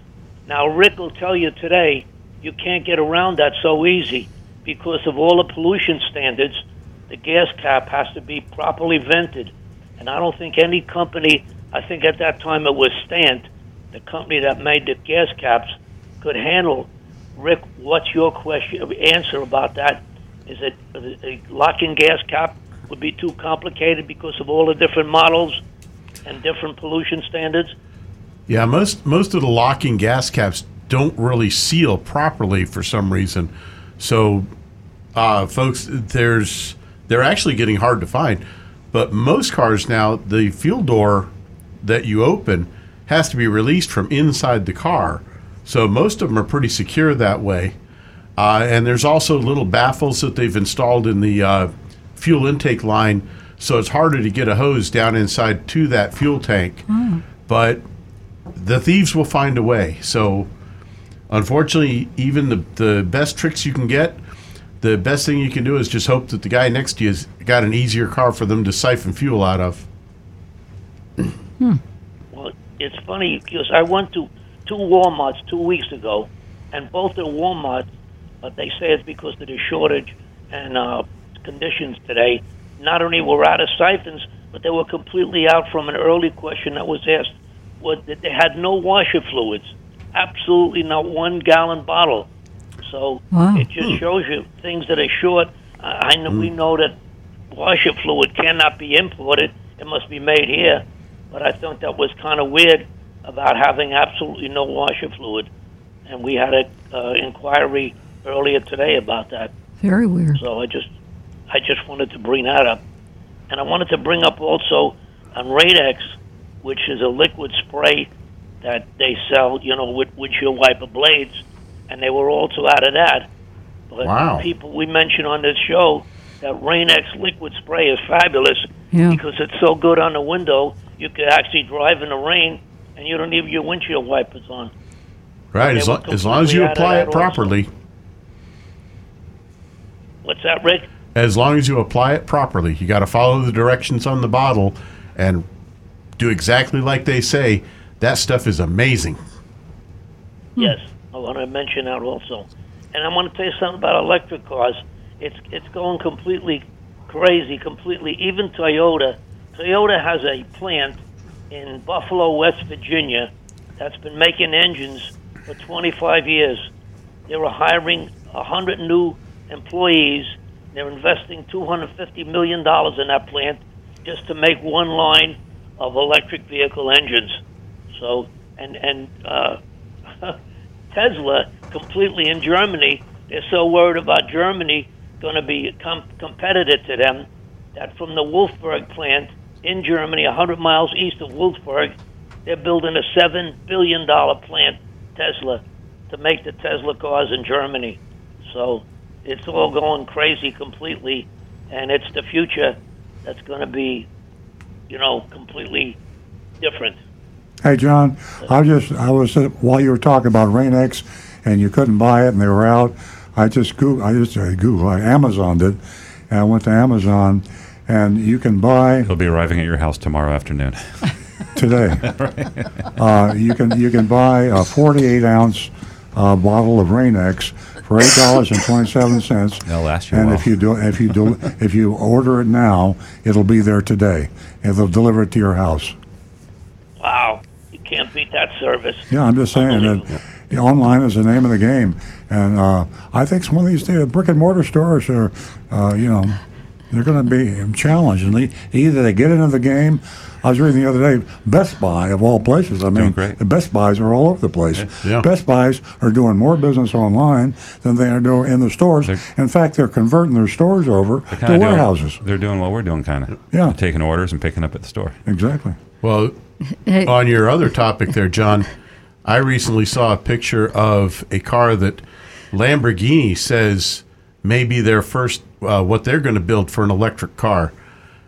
Now Rick will tell you today you can't get around that so easy because of all the pollution standards. The gas cap has to be properly vented, and I don't think any company. I think at that time it was Stant, the company that made the gas caps, could handle. Rick, what's your question answer about that? Is it a locking gas cap would be too complicated because of all the different models and different pollution standards? Yeah, most most of the locking gas caps don't really seal properly for some reason. So, uh, folks, there's they're actually getting hard to find. But most cars now, the fuel door that you open has to be released from inside the car. So most of them are pretty secure that way. Uh, and there's also little baffles that they've installed in the uh, fuel intake line, so it's harder to get a hose down inside to that fuel tank. But the thieves will find a way. So, unfortunately, even the the best tricks you can get, the best thing you can do is just hope that the guy next to you has got an easier car for them to siphon fuel out of. Well, it's funny because I went to two WalMarts two weeks ago, and both the WalMarts, but they say it's because of the shortage and uh, conditions today. Not only were out of siphons, but they were completely out from an early question that was asked. Was that they had no washer fluids, absolutely not one gallon bottle. So Wow. it just shows you things that are short. I I know we know that washer fluid cannot be imported; it must be made here. But I thought that was kind of weird about having absolutely no washer fluid, and we had an uh, inquiry earlier today about that. Very weird. So I just, I just wanted to bring that up, and I wanted to bring up also on Rain-X, which is a liquid spray that they sell, you know, with windshield wiper blades, and they were also out of that. But Wow. people we mentioned on this show that Rain-X liquid spray is fabulous Yeah. because it's so good on the window. You could actually drive in the rain, and you don't need your windshield wipers on. Right, as, were lo- as long as you completely out of apply that it also. properly. What's that, Rick? As long as you apply it properly, you got to follow the directions on the bottle and do exactly like they say. That stuff is amazing. Hmm. Yes, I want to mention that also. And I want to tell you something about electric cars. It's it's going completely crazy, completely. Even Toyota, Toyota has a plant in Buffalo, West Virginia, that's been making engines for 25 years. They were hiring 100 new employees. They're investing 250 million dollars in that plant just to make one line of electric vehicle engines. So, and and uh, Tesla completely in Germany they're so worried about Germany going to be com- competitor to them that from the Wolfsburg plant in Germany, 100 miles east of Wolfsburg, they're building a $7 billion plant, Tesla, to make the Tesla cars in Germany. So it's all going crazy completely, and it's the future that's going to be, you know, completely different. Hey, John, I just I was uh, while you were talking about Rain-X and you couldn't buy it and they were out. I just Google I just uh, Google I Amazoned it, and I went to Amazon, and you can buy He'll be arriving at your house tomorrow afternoon. today. uh, you can you can buy a 48 ounce uh, bottle of Rain-X for eight dollars and twenty seven cents. They'll last you And while. if you do if you do if you order it now, it'll be there today, and they'll deliver it to your house. Wow, you can't beat that service. Yeah, I'm just saying that yeah, online is the name of the game, and uh, I think some of these uh, brick and mortar stores are, uh, you know, they're going to be challenged, and they, either they get into the game. I was reading the other day, Best Buy of all places. I mean, the Best Buys are all over the place. Yeah. Best Buys are doing more business online than they are doing in the stores. in fact, they're converting their stores over to kinda doing- warehouses. they're doing what we're doing, kind of. Yeah. Taking orders and picking up at the store. Exactly. Well, on your other topic there, John, I recently saw a picture of a car that Lamborghini says may be their first, uh, what they're going to build for an electric car.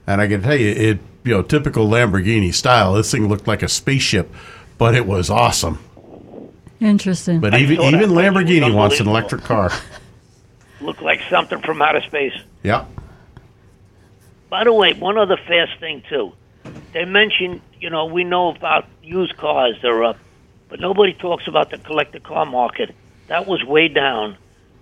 And I can tell you, it, you know, typical Lamborghini style. This thing looked like a spaceship, but it was awesome. Interesting. But even even picture. Lamborghini wants an electric car. Look like something from outer space. Yeah. By the way, one other fast thing too. They mentioned, you know, we know about used cars; they're up, but nobody talks about the collector car market. That was way down,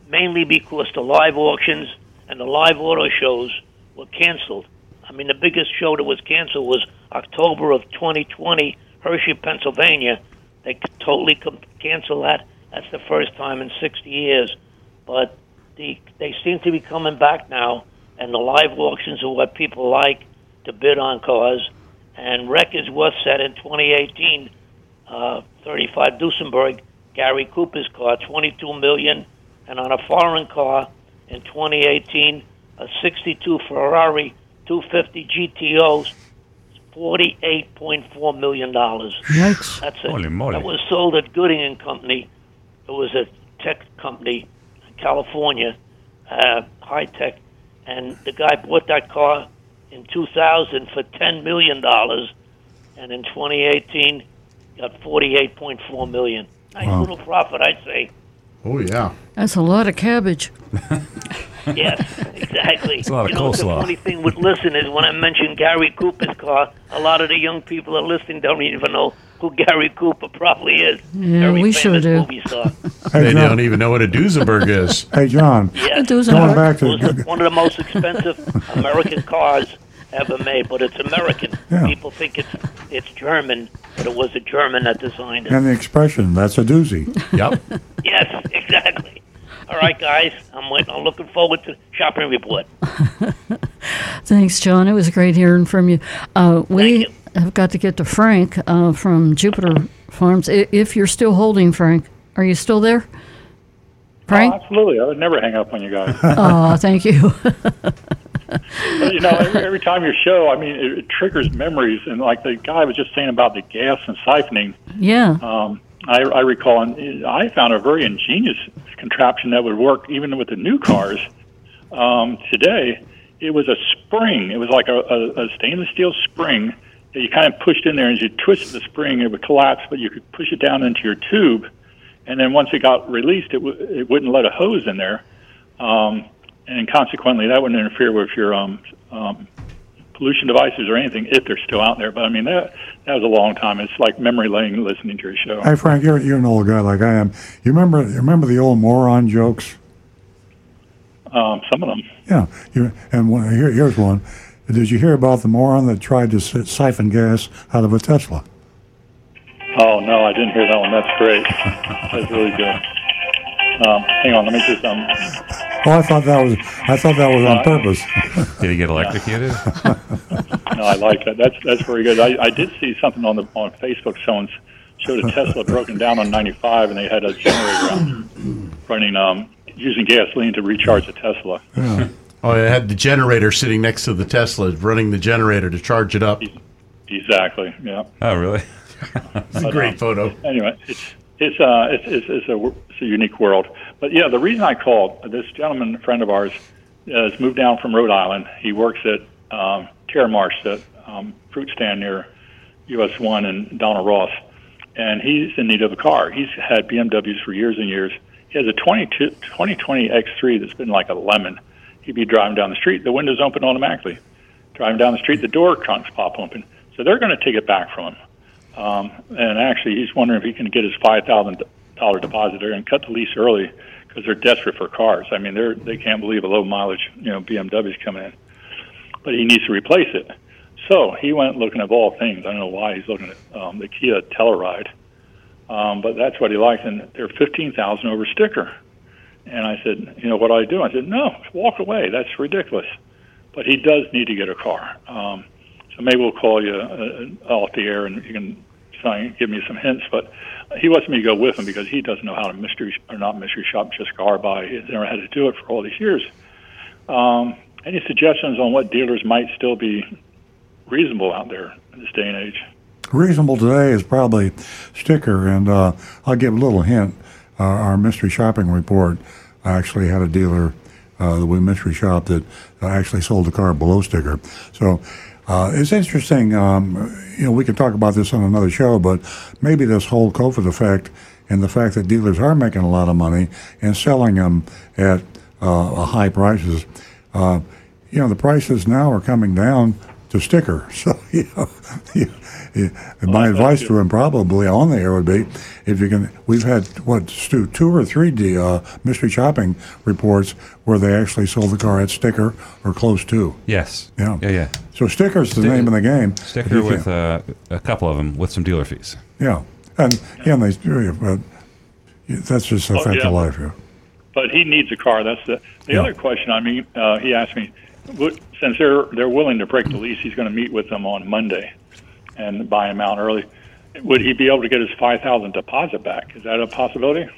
mainly because the live auctions and the live auto shows were canceled. I mean, the biggest show that was canceled was October of 2020, Hershey, Pennsylvania. They totally canceled that. That's the first time in 60 years. But the, they seem to be coming back now, and the live auctions are what people like to bid on cars. And records was set in 2018. Uh, 35 Duesenberg, Gary Cooper's car, 22 million, and on a foreign car in 2018, a 62 Ferrari 250 GTOs, 48.4 million dollars. Yikes! That's it. Holy moly. That was sold at Gooding and Company. It was a tech company in California, uh, high tech, and the guy bought that car in 2000 for 10 million dollars, and in 2018 got 48.4 million. Nice Wow. little profit, I'd say. Oh yeah. That's a lot of cabbage. Yes, exactly. It's a lot of you know, the coleslaw. funny thing with listeners, when I mention Gary Cooper's car, a lot of the young people that are listening don't even know who Gary Cooper probably is. Yeah, Very we sure famous do. movie star. Hey, They John. don't even know what a Duesenberg is. Hey, John. Yes. Going back to It was one of the most expensive American cars ever made, but it's American. Yeah. People think it's it's German, but it was a German that designed it. and the expression, that's a doozy. Yep. Yes, exactly. All right, guys, I'm waiting. I'm looking forward to shopping report. Thanks, John. It was great hearing from you. Uh, we have got to get to Frank uh, from Jupiter Farms. If you're still holding, Frank, are you still there? Frank? Oh, absolutely. I would never hang up on you guys. Oh, thank you. You know, every, every time your show, I mean, it, it triggers memories. And like the guy was just saying about the gas and siphoning, yeah. um, I, I recall, and I found a very ingenious contraption that would work even with the new cars um, today. It was a spring. It was like a, a, a stainless steel spring that you kind of pushed in there, and as you twisted the spring, it would collapse, but you could push it down into your tube. And then once it got released, it, w- it wouldn't let a hose in there. Um, and consequently, that wouldn't interfere with your um, um, pollution devices or anything if they're still out there. But I mean, that that was a long time. It's like memory lane listening to your show. Hey, Frank, you're, you're an old guy like I am. You remember you remember the old moron jokes? Um, some of them. Yeah. You, and one, here, here's one. Did you hear about the moron that tried to si- siphon gas out of a Tesla? Oh no, I didn't hear that one. That's great. That's really good. Um, hang on, let me just um. Oh, I thought that was I thought that was on purpose. Did he get electrocuted? No, I like that. That's that's very good. I, I did see something on the on Facebook. Someone showed a Tesla broken down on 95, and they had a generator out running um, using gasoline to recharge the Tesla. Oh, it had the generator sitting next to the Tesla, running the generator to charge it up. Exactly. Yeah. Oh, really? It's a great photo. Anyway, it's it's uh it's it's, it's a it's a unique world. But yeah, the reason I called this gentleman, friend of ours, has moved down from Rhode Island. He works at um, Terramarsh, the um, fruit stand near US One and Donald Ross, and he's in need of a car. He's had BMWs for years and years. He has a 22, 2020 X3 that's been like a lemon. He'd be driving down the street, the windows open automatically. Driving down the street, the door trunks pop open. So they're going to take it back from him. Um, and actually, he's wondering if he can get his five thousand dollar deposit. Going to cut the lease early because they're desperate for cars. I mean, they're they can't believe a low mileage, you know, BMW's coming in, but he needs to replace it. So he went looking at all things. I don't know why he's looking at um, the Kia Telluride, um, but that's what he likes, and they're fifteen thousand over sticker. And I said, you know, what do I do? I said, no, walk away. That's ridiculous. But he does need to get a car. Um, so maybe we'll call you uh, off the air and you can and give me some hints. But he wants me to go with him because he doesn't know how to mystery or not mystery shop just car buy. He's never had to do it for all these years. Um, any suggestions on what dealers might still be reasonable out there in this day and age? Reasonable today is probably sticker, and uh, I'll give a little hint. Uh, our mystery shopping report I actually had a dealer uh, that we mystery shopped that actually sold the car below sticker. So uh, it's interesting. Um, you know, we can talk about this on another show, but maybe this whole COVID effect and the fact that dealers are making a lot of money and selling them at uh, high prices. Uh, you know, the prices now are coming down to sticker. So, you know, you, my advice to him probably on the air would be, if you can, we've had what Stu, two or three D, uh, mystery shopping reports where they actually sold the car at sticker or close to. Yes. Yeah. Yeah, yeah. So sticker's the Sticker- name of the game. Sticker with uh, a couple of them with some dealer fees. yeah, and yeah, and they, do but that's just a Oh, fact yeah. of life. Yeah. but he needs a car. That's the the Yeah. other question. I mean, uh, he asked me, since they're they're willing to break the lease, he's going to meet with them on Monday and buy him out early. Would he be able to get his five thousand deposit back? Is that a possibility?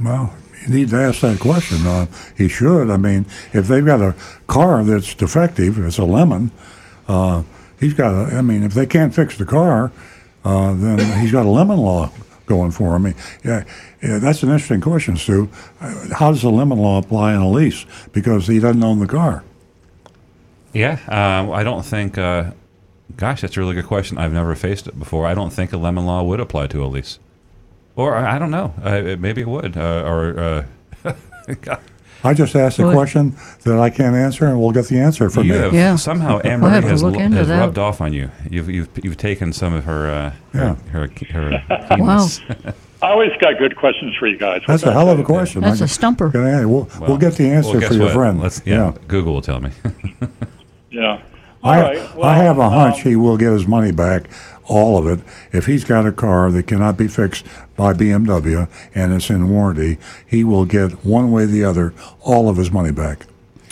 Well, you need to ask that question. Uh, he should. I mean, if they've got a car that's defective, it's a lemon. Uh, he's got. A, I mean, if they can't fix the car, uh, then he's got a lemon law going for him. I mean, yeah, yeah, that's an interesting question, Stu. Uh, How does the lemon law apply in a lease? Because he doesn't own the car. Yeah, uh, I don't think. Uh, gosh, that's a really good question. I've never faced it before. I don't think a lemon law would apply to a lease, or I I don't know. Uh, it- maybe it would. Uh, or uh, I just asked a question that I can't answer, and we'll get the answer from you have Yeah. somehow Anne We'll Marie have to has, look has rubbed off on you. You've you've you've taken some of her uh, Yeah. her her, her keenness. I always got good questions for you guys. That's a hell of a question. That's I- a stumper. Can I- We'll, Well, we'll get the answer well, for your what? friend. Let's yeah, Google will tell me. Yeah. All I, right. Well, I have a hunch um, he will get his money back, all of it. If he's got a car that cannot be fixed by BMW and it's in warranty, he will get one way or the other all of his money back.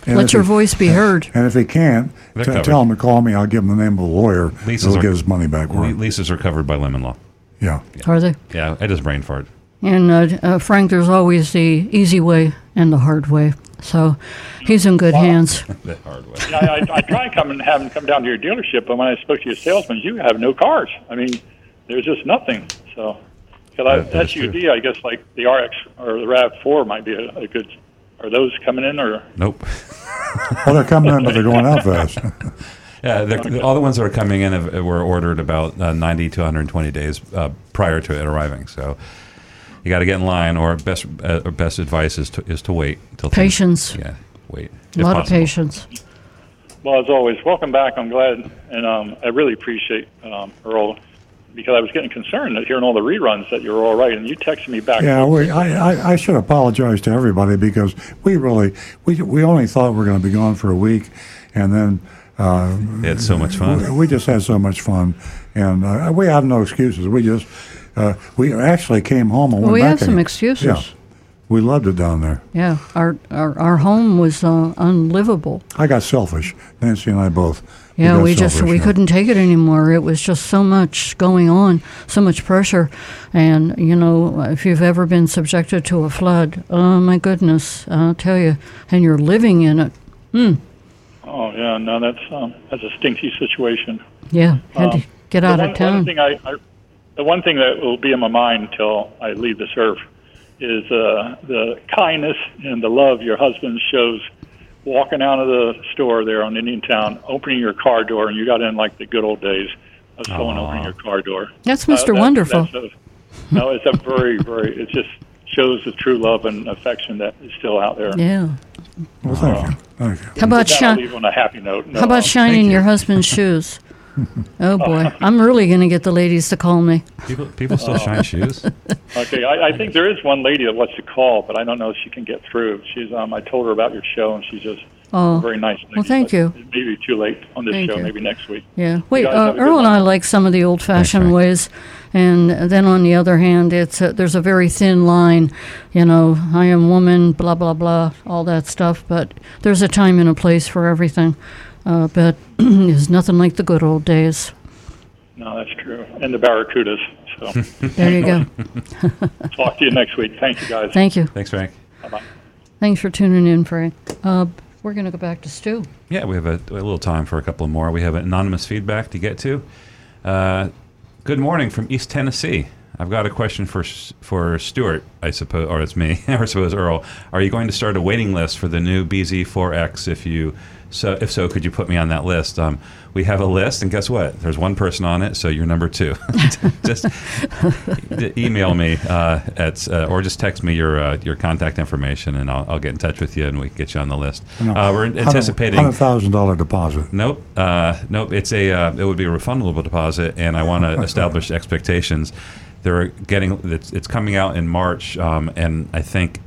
And Let your he- voice be heard. And if he can't, t- tell him to call me. I'll give him the name of a lawyer. Leases He'll are- get his money back. for leases are covered by lemon law. Yeah. Are they? Yeah, I just brain fart. And uh, uh, Frank, there's always the easy way and the hard way. So he's in good hands. the hard way. Yeah, I, I, I try and come and have them come down to your dealership, but when I spoke to your salesmen, you have no cars. I mean, there's just nothing. So, cause I, That- that's true. SUV, I guess like the RX or the Rav Four might be a, a good. Are those coming in or? Nope. Well, they're coming in, but they're going out fast. Yeah, the, all the ones that are coming in have, were ordered about uh, 90 to 120 days uh, prior to it arriving. So you got to get in line, or best uh, or best advice is to is to wait until things- Patience. yeah, wait. A if lot of patience. Well, as always, welcome back. I'm glad, and um, I really appreciate um, Earl because I was getting concerned that hearing all the reruns that you were all right, and you texted me back. Yeah, we, I, I, I should apologize to everybody because we really we we only thought we were going to be gone for a week, and then uh, We had so much fun. We, we just had so much fun, and uh, we have no excuses. We just uh, we actually came home and Well, went we back. had some and- excuses. Yeah, we loved it down there. Yeah, our our, our home was uh, unlivable. I got selfish. Nancy and I both. Yeah, got we just we selfish, yeah. couldn't take it anymore. It was just so much going on, so much pressure, and you know, if you've ever been subjected to a flood, oh my goodness, I'll tell you, and you're living in it. Hmm. Oh yeah, no, that's um, that's a stinky situation. Yeah, had Um, to get out one, of town. One thing I, I, the one thing that will be in my mind until I leave this earth is uh, the kindness and the love your husband shows walking out of the store there on Indiantown, opening your car door, and you got in like the good old days of someone opening your car door. That's Uh, Mr. that- Wonderful. that's a- no, it's a very, very. It just shows the true love and affection that is still out there. Yeah. Well, thank you. Thank you. How about With that, I'll shi- leave on a happy note. No, How about shining your husband's shoes? Oh boy, I'm really gonna get the ladies to call me. People, people still shine shoes. Okay, I, I think there is one lady that wants to call, but I don't know if she can get through. She's um, I told her about your show, and she's just Oh. very nice. Lady, Well, thank you. Maybe too late on this Thank show. you. Maybe next week. Yeah. Wait, uh, have a good Earl and. I like some of the old-fashioned ways, and then on the other hand, it's a, there's a very thin line. You know, I am woman, blah blah blah, all that stuff. But there's a time and a place for everything. Uh, but there's nothing like the good old days. No, that's true. And the Barracudas. So There you go. talk to you next week. Thank you, guys. Thank you. Thanks, Frank. Bye bye. Thanks for tuning in, Frank. Uh, we're gonna go back to Stu. Yeah, we have a, a little time for a couple more. We have anonymous feedback to get to. Uh, good morning from East Tennessee. I've got a question for for Stuart, I suppose, or it's me, or I suppose Earl. Are you going to start a waiting list for the new BZ4X? If you so, if so, could you put me on that list? Um, we have a list, and guess what? There's one person on it, so you're number two. just email me uh, at uh, or just text me your uh, your contact information, and I'll, I'll get in touch with you, and we can get you on the list. Uh, we're anticipating hundred thousand dollar deposit. Nope, uh, nope. It's a uh, it would be a refundable deposit, and I want to establish expectations. They're getting it's, it's coming out in March, um, and I think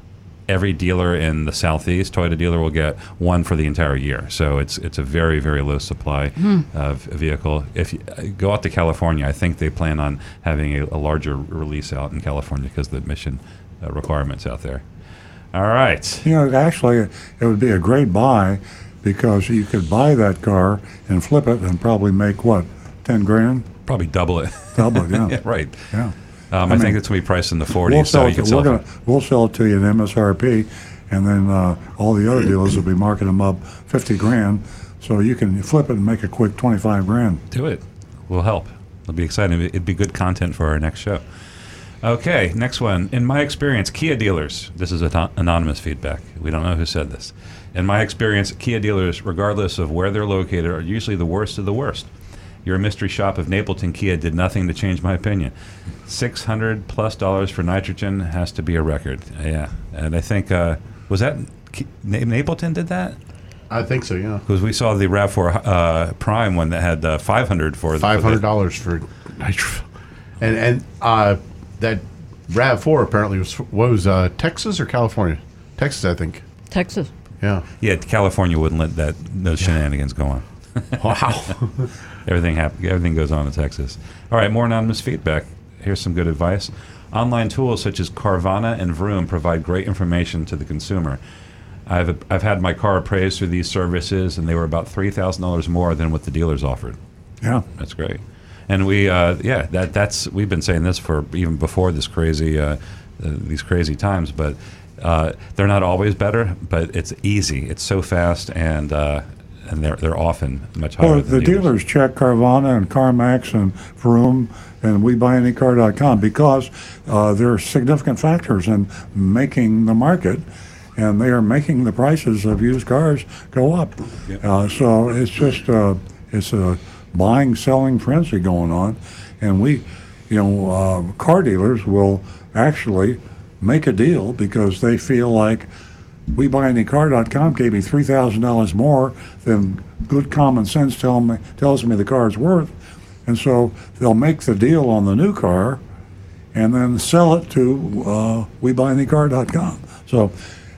every dealer in the southeast Toyota dealer will get one for the entire year. So it's it's a very very low supply Hmm. of vehicle. If you uh, go out to California, I think they plan on having a, a larger release out in California because the emission uh, requirements out there. All right. You know, actually, it would be a great buy because you could buy that car and flip it and probably make what, ten grand? Probably double it. Double it, yeah. right. Yeah. Um, I I, think it's going to be priced in the 40s, We'll so sell, you it can to, sell we're it. gonna, we'll sell it to you at MSRP, and then uh, all the other dealers will be marking them up fifty grand, so you can flip it and make a quick twenty-five grand. Do it. We'll help. It'll be exciting. It'd be good content for our next show. Okay, next one. In my experience, Kia dealers, this is anon- anonymous feedback. We don't know who said this. In my experience, Kia dealers, regardless of where they're located, are usually the worst of the worst. Your mystery shop of Napleton Kia did nothing to change my opinion. 600 plus dollars for nitrogen has to be a record. Yeah. And I think, uh, was that Na- Napleton did that? I think so, yeah. Because we saw the RAV4 uh, Prime one that had uh, five hundred for five hundred dollars for nitro, and and uh, that Rav Four apparently was what was uh, Texas or California? Texas, I think. Texas. Yeah. Yeah, California wouldn't let that those shenanigans go on. Wow. everything happens. Everything goes on in Texas. All right, more anonymous feedback. Here's some good advice. Online tools such as Carvana and Vroom provide great information to the consumer. I've I've had my car appraised through these services, and they were about three thousand dollars more than what the dealers offered. Yeah. that's great. And we, uh, yeah, that that's we've been saying this for even before this crazy, uh, uh, these crazy times. But uh, they're not always better, but it's easy. It's so fast, and uh, and they're they're often much higher. Well, than the dealers check Carvana and CarMax and Vroom and WeBuyAnyCar.com because uh, they're significant factors in making the market, and they are making the prices of used cars go up. Uh, so it's just uh, it's a buying selling frenzy going on, and we, you know, uh, car dealers will actually make a deal because they feel like WeBuyAnyCar.com gave me three thousand dollars more than good common sense tell me tells me the car's worth, and so they'll make the deal on the new car, and then sell it to uh, WeBuyAnyCar.com. So,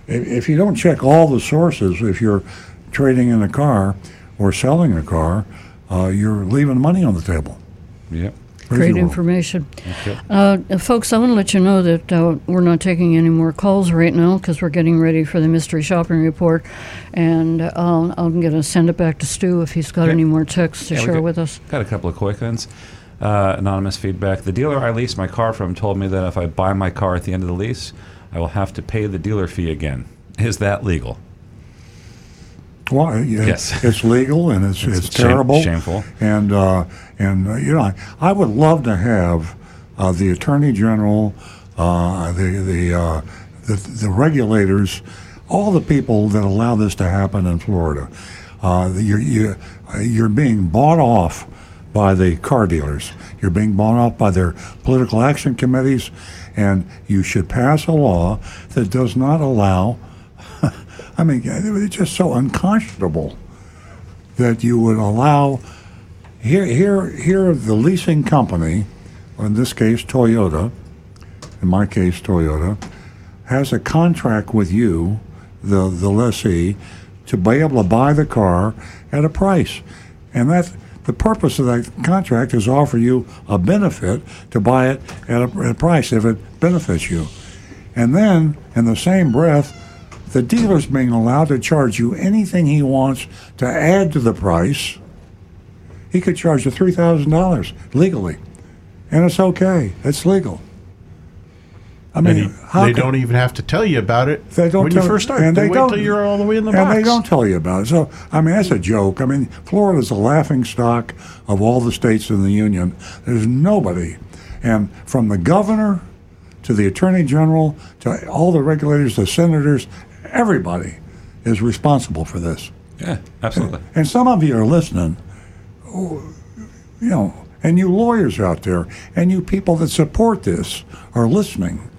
if, if you don't check all the sources, if you're trading in a car or selling a car, uh, you're leaving money on the table. Yep. Great information. Uh, folks, I want to let you know that uh, we're not taking any more calls right now because we're getting ready for the mystery shopping report. And uh, I'm going to send it back to Stu if he's got Okay. any more texts to Yeah, share got- with us. Got a couple of quick ones. Uh, anonymous feedback. The dealer I leased my car from told me that if I buy my car at the end of the lease, I will have to pay the dealer fee again. Is that legal? Yeah, Yes. it's legal and it's it's, shame- terrible, shameful. and uh, and uh, you know I, I would love to have uh, the attorney general, uh, the the, uh, the the regulators, all the people that allow this to happen in Florida. Uh, you're you, you're being bought off by the car dealers. You're being bought off by their political action committees, and you should pass a law that does not allow I mean, it's just so unconscionable that you would allow here, here, here, the leasing company, in this case Toyota, in my case Toyota, has a contract with you, the the lessee, to be able to buy the car at a price, and that the purpose of that contract is offer you a benefit to buy it at a, at a price if it benefits you, and then in the same breath the dealer's being allowed to charge you anything he wants to add to the price. He could charge you three thousand dollars legally, and it's okay. It's legal. I mean, And how they don't even have to tell you about it they don't when tell, you first start. and they, they, wait don't, till you're all the way in the and box. they don't tell you about it. So I mean, that's a joke. I mean, Florida's a laughing stock of all the states in the union. There's nobody, and from the governor to the attorney general to all the regulators, the senators, everybody is responsible for this. Yeah, absolutely. And some of you are listening, you know, and you lawyers out there, and you people that support this are listening.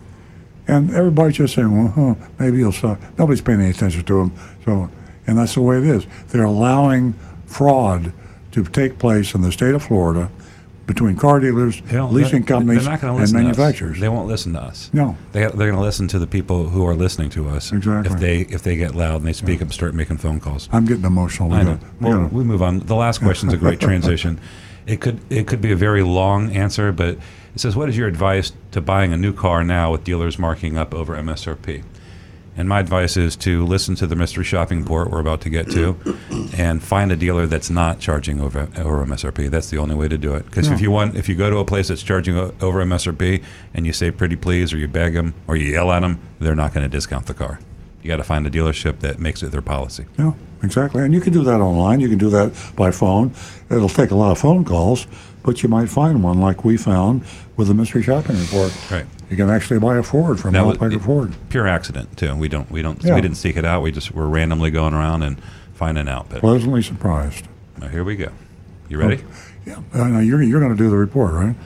And everybody's just saying, well, huh, maybe he'll stop. Nobody's paying any attention to him. So, and that's the way it is. They're allowing fraud to take place in the state of Florida between car dealers, leasing companies, they're not gonna and listen to us. manufacturers. They won't listen to us. No. They, they're going to listen to the people who are listening to us. Exactly. If they if they get loud and they speak up, and start making phone calls. I'm getting emotional. We I know. gotta- Well, we move on. The last question is a great transition. It could it could be a very long answer, but it says, "What is your advice to buying a new car now with dealers marking up over MSRP?" And my advice is to listen to the mystery shopping report we're about to get to, and find a dealer that's not charging over over MSRP. That's the only way to do it. Because Yeah. if you want, if you go to a place that's charging over MSRP and you say "pretty please" or you beg them or you yell at them, they're not going to discount the car. You got to find a dealership that makes it their policy. Yeah, exactly. And you can do that online. You can do that by phone. It'll take a lot of phone calls, but you might find one like we found with the mystery shopping report. Right. You can actually buy a Ford from Now, Al Packer Ford. Pure accident too. We don't we don't Yeah. we didn't seek it out. We just were randomly going around and finding out. But Pleasantly surprised. now here we go. You ready? Yeah. Uh, now you're you're going to do the report, right?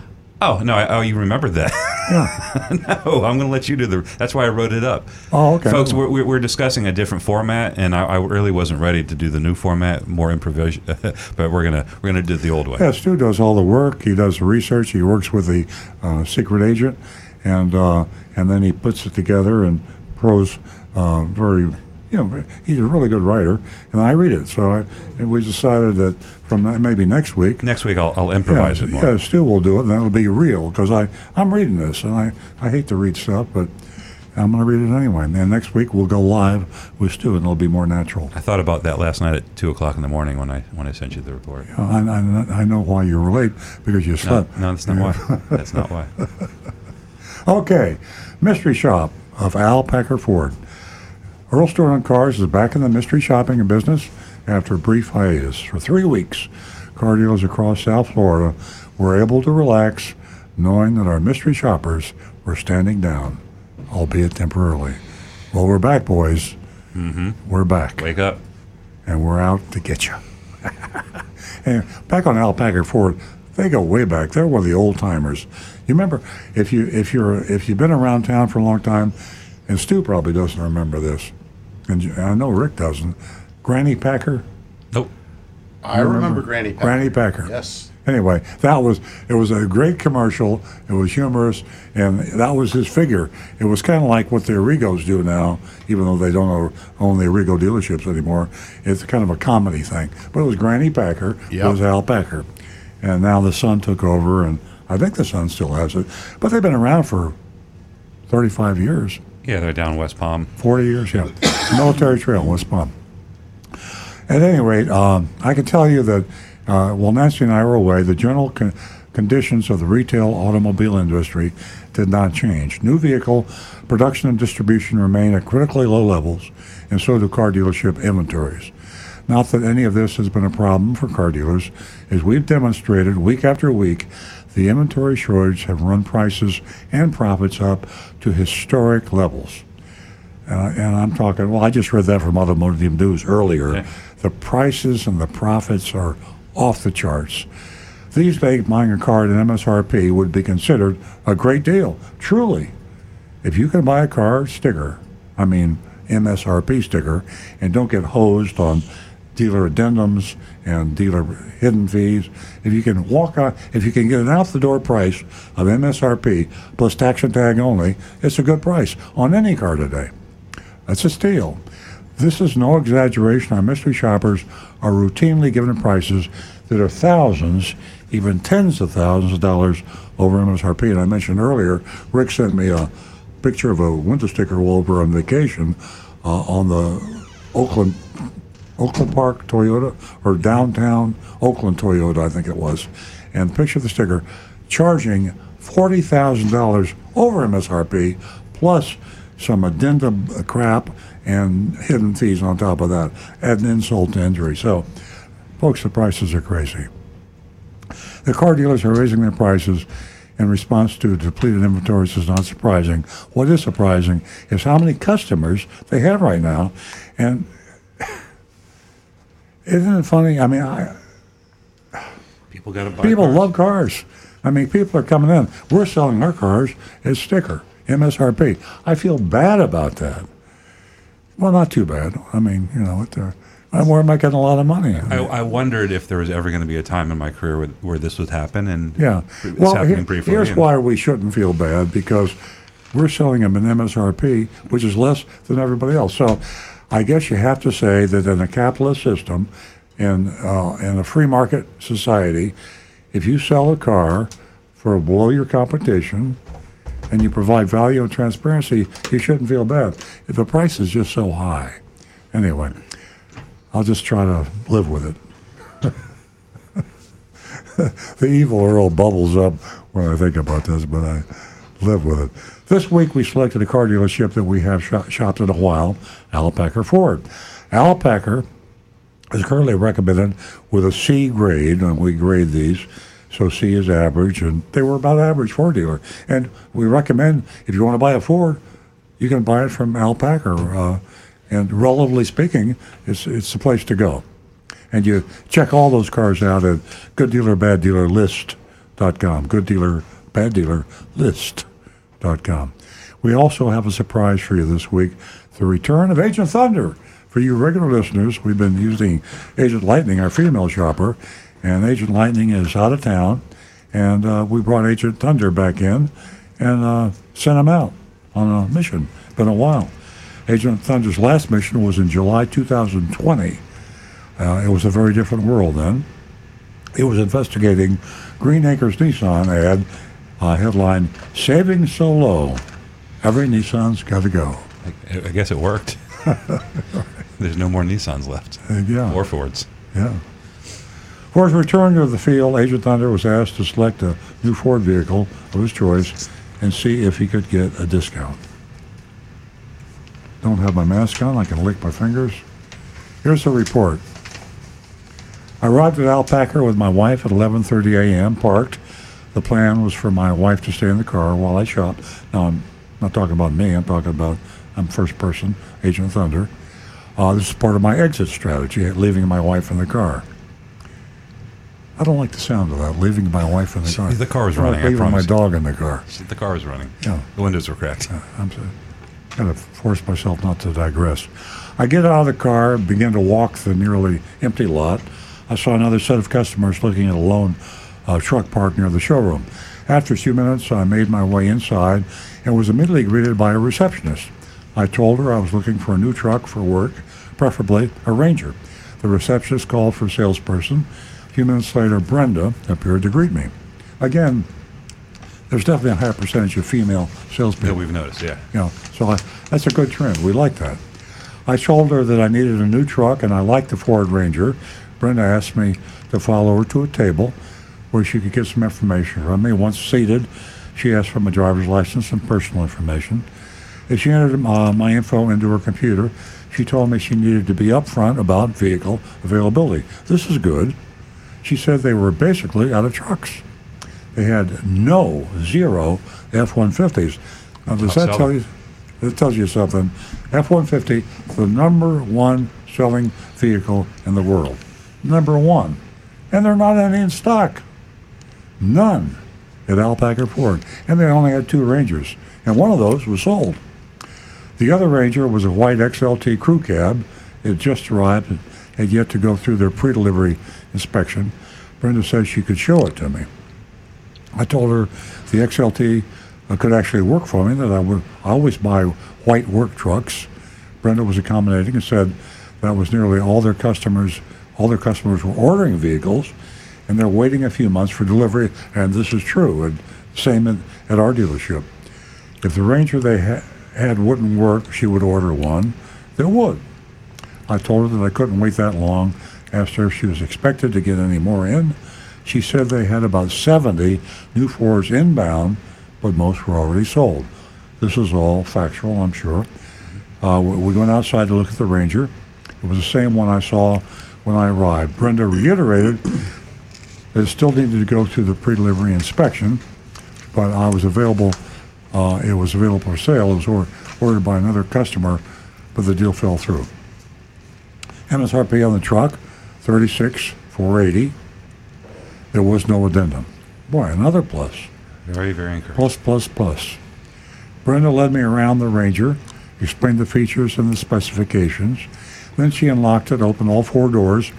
Oh no! I, oh, you remembered that? Yeah. no, I'm going to let you do the. That's why I wrote it up. Oh, okay. Folks, we're, we're we're discussing a different format, and I, I really wasn't ready to do the new format, more improvisation. but we're gonna we're gonna do it the old way. Yeah, Stu does all the work. He does the research. He works with the uh, secret agent, and uh, and then he puts it together and prose uh, very. You know, he's a really good writer, and I read it. So I, and we decided that from maybe next week. Next week I'll, I'll improvise yeah, it more. Yeah, Stu will do it, and that'll be real because I I'm reading this, and I I hate to read stuff, but I'm going to read it anyway. And then next week we'll go live with Stu, and it'll be more natural. I thought about that last night at two o'clock in the morning when I when I sent you the report. I, I, I know why you were late because you slept. no, that's not why. That's not why. Okay, mystery shop of Al Packer Ford. Earl Stewart on Cars is back in the mystery shopping business after a brief hiatus. For three weeks, car dealers across South Florida were able to relax knowing that our mystery shoppers were standing down, albeit temporarily. Well, we're back, boys. Mm-hmm. We're back. Wake up. And we're out to get you. and back on Al Packer Ford, they go way back. They're one of the old timers. You remember if you if you're if you've been around town for a long time, and Stu probably doesn't remember this, and I know Rick doesn't. Granny Packer. Nope. I You remember Granny Packer. Granny Packer. Yes. Anyway, that was it was a great commercial. It was humorous, and that was his figure. It was kind of like what the Arrigos do now, even though they don't own- own the Arrigo dealerships anymore. It's kind of a comedy thing. But it was Granny Packer. It was Al Packer, and now the son took over, and I think the son still has it, but they've been around for 35 years. Yeah, they're down West Palm. 40 years, yeah. Military Trail, West Palm. At any rate, um, I can tell you that uh, while Nancy and I were away, the general con- conditions of the retail automobile industry did not change. New vehicle production and distribution remain at critically low levels, and so do car dealership inventories. Not that any of this has been a problem for car dealers, as we've demonstrated week after week, the inventory shortage have run prices and profits up to historic levels. Uh, and I'm talking, well, I just read that from Automotive News earlier. The prices and the profits are off the charts. These days, buying a car at an MSRP would be considered a great deal. Truly, if you can buy a car sticker, I mean MSRP sticker, and don't get hosed on dealer addendums and dealer hidden fees, if you can walk out, if you can get an out the door price of MSRP plus tax and tag only, it's a good price on any car today. That's a steal. This is no exaggeration. Our mystery shoppers are routinely given prices that are thousands, even tens of thousands of dollars over MSRP. And I mentioned earlier, Rick sent me a picture of a window sticker while we were on vacation uh, on the Oakland Oakland Park Toyota or downtown Oakland Toyota, I think it was, and picture the sticker charging forty thousand dollars over MSRP plus some addendum crap and hidden fees on top of that. Add an insult to injury. So, folks, the prices are crazy. The car dealers are raising their prices in response to depleted inventories is not surprising. What is surprising is how many customers they have right now. And isn't it funny? I mean, I, People got to buy. people cars. love cars. I mean, people are coming in. We're selling our cars as sticker, MSRP. I feel bad about that. Well, not too bad. I mean, you know, what, uh, where am I getting a lot of money? I, I wondered if there was ever going to be a time in my career where, where this would happen, and Yeah. it's Well, happening here- briefly. here's and- why we shouldn't feel bad because we're selling them an MSRP, which is less than everybody else. So I guess you have to say that in a capitalist system, in, uh, in a free market society, if you sell a car for a below your competition and you provide value and transparency, you shouldn't feel bad. If the price is just so high. Anyway, I'll just try to live with it. the evil Earl bubbles up when I think about this, but I live with it. This week we selected a car dealership that we have shop, shopped at a while, Al Packer Ford. Al Packer is currently recommended with a C grade, and we grade these, so C is average, and they were about average Ford dealer. And we recommend if you want to buy a Ford, you can buy it from Al Packer. Uh, and relatively speaking, it's it's the place to go. And you check all those cars out at Good Dealer Bad Dealer. List.com. We also have a surprise for you this week the return of Agent Thunder. For you regular listeners, we've been using Agent Lightning, our female shopper, and Agent Lightning is out of town. And uh, we brought Agent Thunder back in and uh, sent him out on a mission. Been a while. Agent Thunder's last mission was in July 2020. Uh, it was a very different world then. It was investigating Green Acres Nissan ad, uh, headline "Saving so low, every Nissan's got to go." I, I guess it worked. There's no more Nissans left. Uh, yeah. Or Fords. Yeah. For his return to the field, Agent Thunder was asked to select a new Ford vehicle of his choice and see if he could get a discount. Don't have my mask on. I can lick my fingers. Here's the report. I arrived at Al Packer with my wife at 11:30 a.m. Parked. The plan was for my wife to stay in the car while I shopped. Now I'm not talking about me. I'm talking about I'm first person, Agent Thunder. Uh, this is part of my exit strategy, leaving my wife in the car. I don't like the sound of that, leaving my wife in the car. The car was I like running, I leaving my dog in the car. The car was running. Yeah. The windows are cracked. I'm sorry. Gotta force myself not to digress. I get out of the car begin to walk the nearly empty lot. I saw another set of customers looking at a lone uh, truck parked near the showroom. After a few minutes, I made my way inside and was immediately greeted by a receptionist. I told her I was looking for a new truck for work, preferably a Ranger. The receptionist called for a salesperson. A few minutes later, Brenda appeared to greet me. Again, there's definitely a higher percentage of female salespeople. That we've noticed, yeah. You know, so I, that's a good trend. We like that. I told her that I needed a new truck and I liked the Ford Ranger. Brenda asked me to follow her to a table where she could get some information from me. Once seated, she asked for my driver's license and personal information. As she entered uh, my info into her computer, she told me she needed to be upfront about vehicle availability. This is good. She said they were basically out of trucks. They had no, zero F-150s. Now, does that tell you? That tells you something. F-150, the number one selling vehicle in the world. Number one. And they're not any in stock. None at Al Packer Ford. And they only had two Rangers. And one of those was sold. The other Ranger was a white XLT crew cab. It just arrived and had yet to go through their pre-delivery inspection. Brenda said she could show it to me. I told her the XLT uh, could actually work for me, that I would always buy white work trucks. Brenda was accommodating and said that was nearly all their customers, all their customers were ordering vehicles, and they're waiting a few months for delivery, and this is true, and same at, at our dealership. If the Ranger they ha- had wouldn't work, she would order one. There would. I told her that I couldn't wait that long, asked her if she was expected to get any more in. She said they had about 70 new Fords inbound, but most were already sold. This is all factual, I'm sure. Uh, we we went outside to look at the Ranger. It was the same one I saw when I arrived. Brenda reiterated it still needed to go through the pre-delivery inspection, but I was available. Uh, it was available for sale. It was or- ordered by another customer, but the deal fell through. MSRP on the truck, thirty-six four eighty. There was no addendum. Boy, another plus. Very, very encouraging. Plus, plus, plus. Brenda led me around the Ranger, explained the features and the specifications. Then she unlocked it, opened all four doors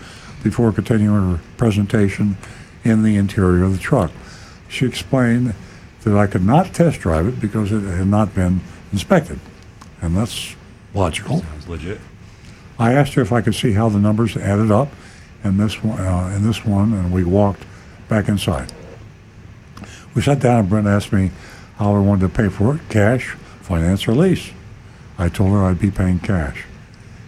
before continuing her presentation in the interior of the truck. She explained that I could not test drive it because it had not been inspected. And that's logical. Sounds legit. I asked her if I could see how the numbers added up in this one, uh, in this one, and we walked back inside. We sat down, and Brent asked me how I wanted to pay for it: cash, finance, or lease. I told her I'd be paying cash.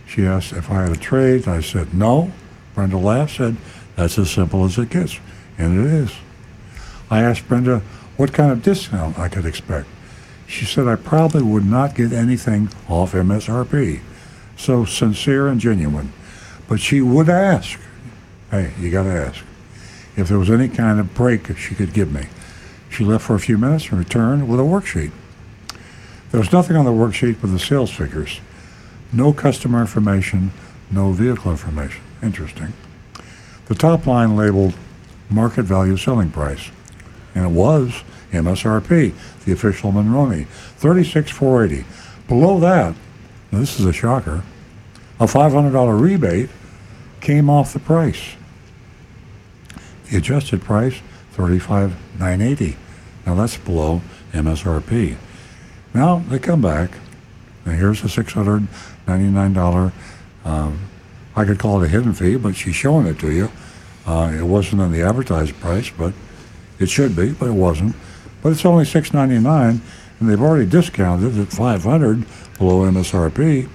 She asked if I had a trade. I said no. Brenda laughed, said that's as simple as it gets, and it is. I asked Brenda what kind of discount I could expect. She said I probably would not get anything off MSRP. So sincere and genuine. But she would ask. Hey, you got to ask. If there was any kind of break she could give me. She left for a few minutes and returned with a worksheet. There was nothing on the worksheet but the sales figures. No customer information, no vehicle information. Interesting. The top line labeled market value selling price. And it was MSRP, the official Monroney, 36480 Below that, this is a shocker, a $500 rebate came off the price. The adjusted price, 35980 Now that's below MSRP. Now they come back, and here's a $699. Um, I could call it a hidden fee, but she's showing it to you. Uh, it wasn't on the advertised price, but it should be, but it wasn't. But it's only 699, and they've already discounted it at 500 below MSRP,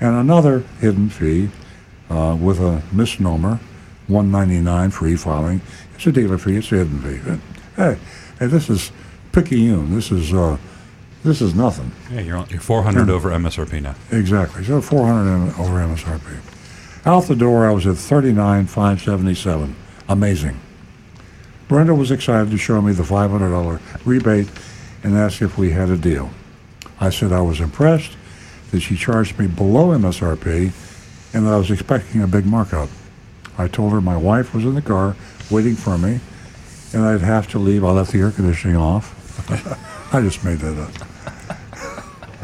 and another hidden fee uh, with a misnomer, 199 free filing. It's a dealer fee. It's a hidden fee. But, hey, hey, this is picayune. This is uh, this is nothing. Yeah, you're, on, you're 400 over MSRP now. Exactly. So 400 over MSRP. Out the door, I was at 39,577. Amazing. Brenda was excited to show me the $500 rebate and asked if we had a deal. I said I was impressed that she charged me below MSRP and that I was expecting a big markup. I told her my wife was in the car waiting for me and I'd have to leave. I left the air conditioning off. I just made that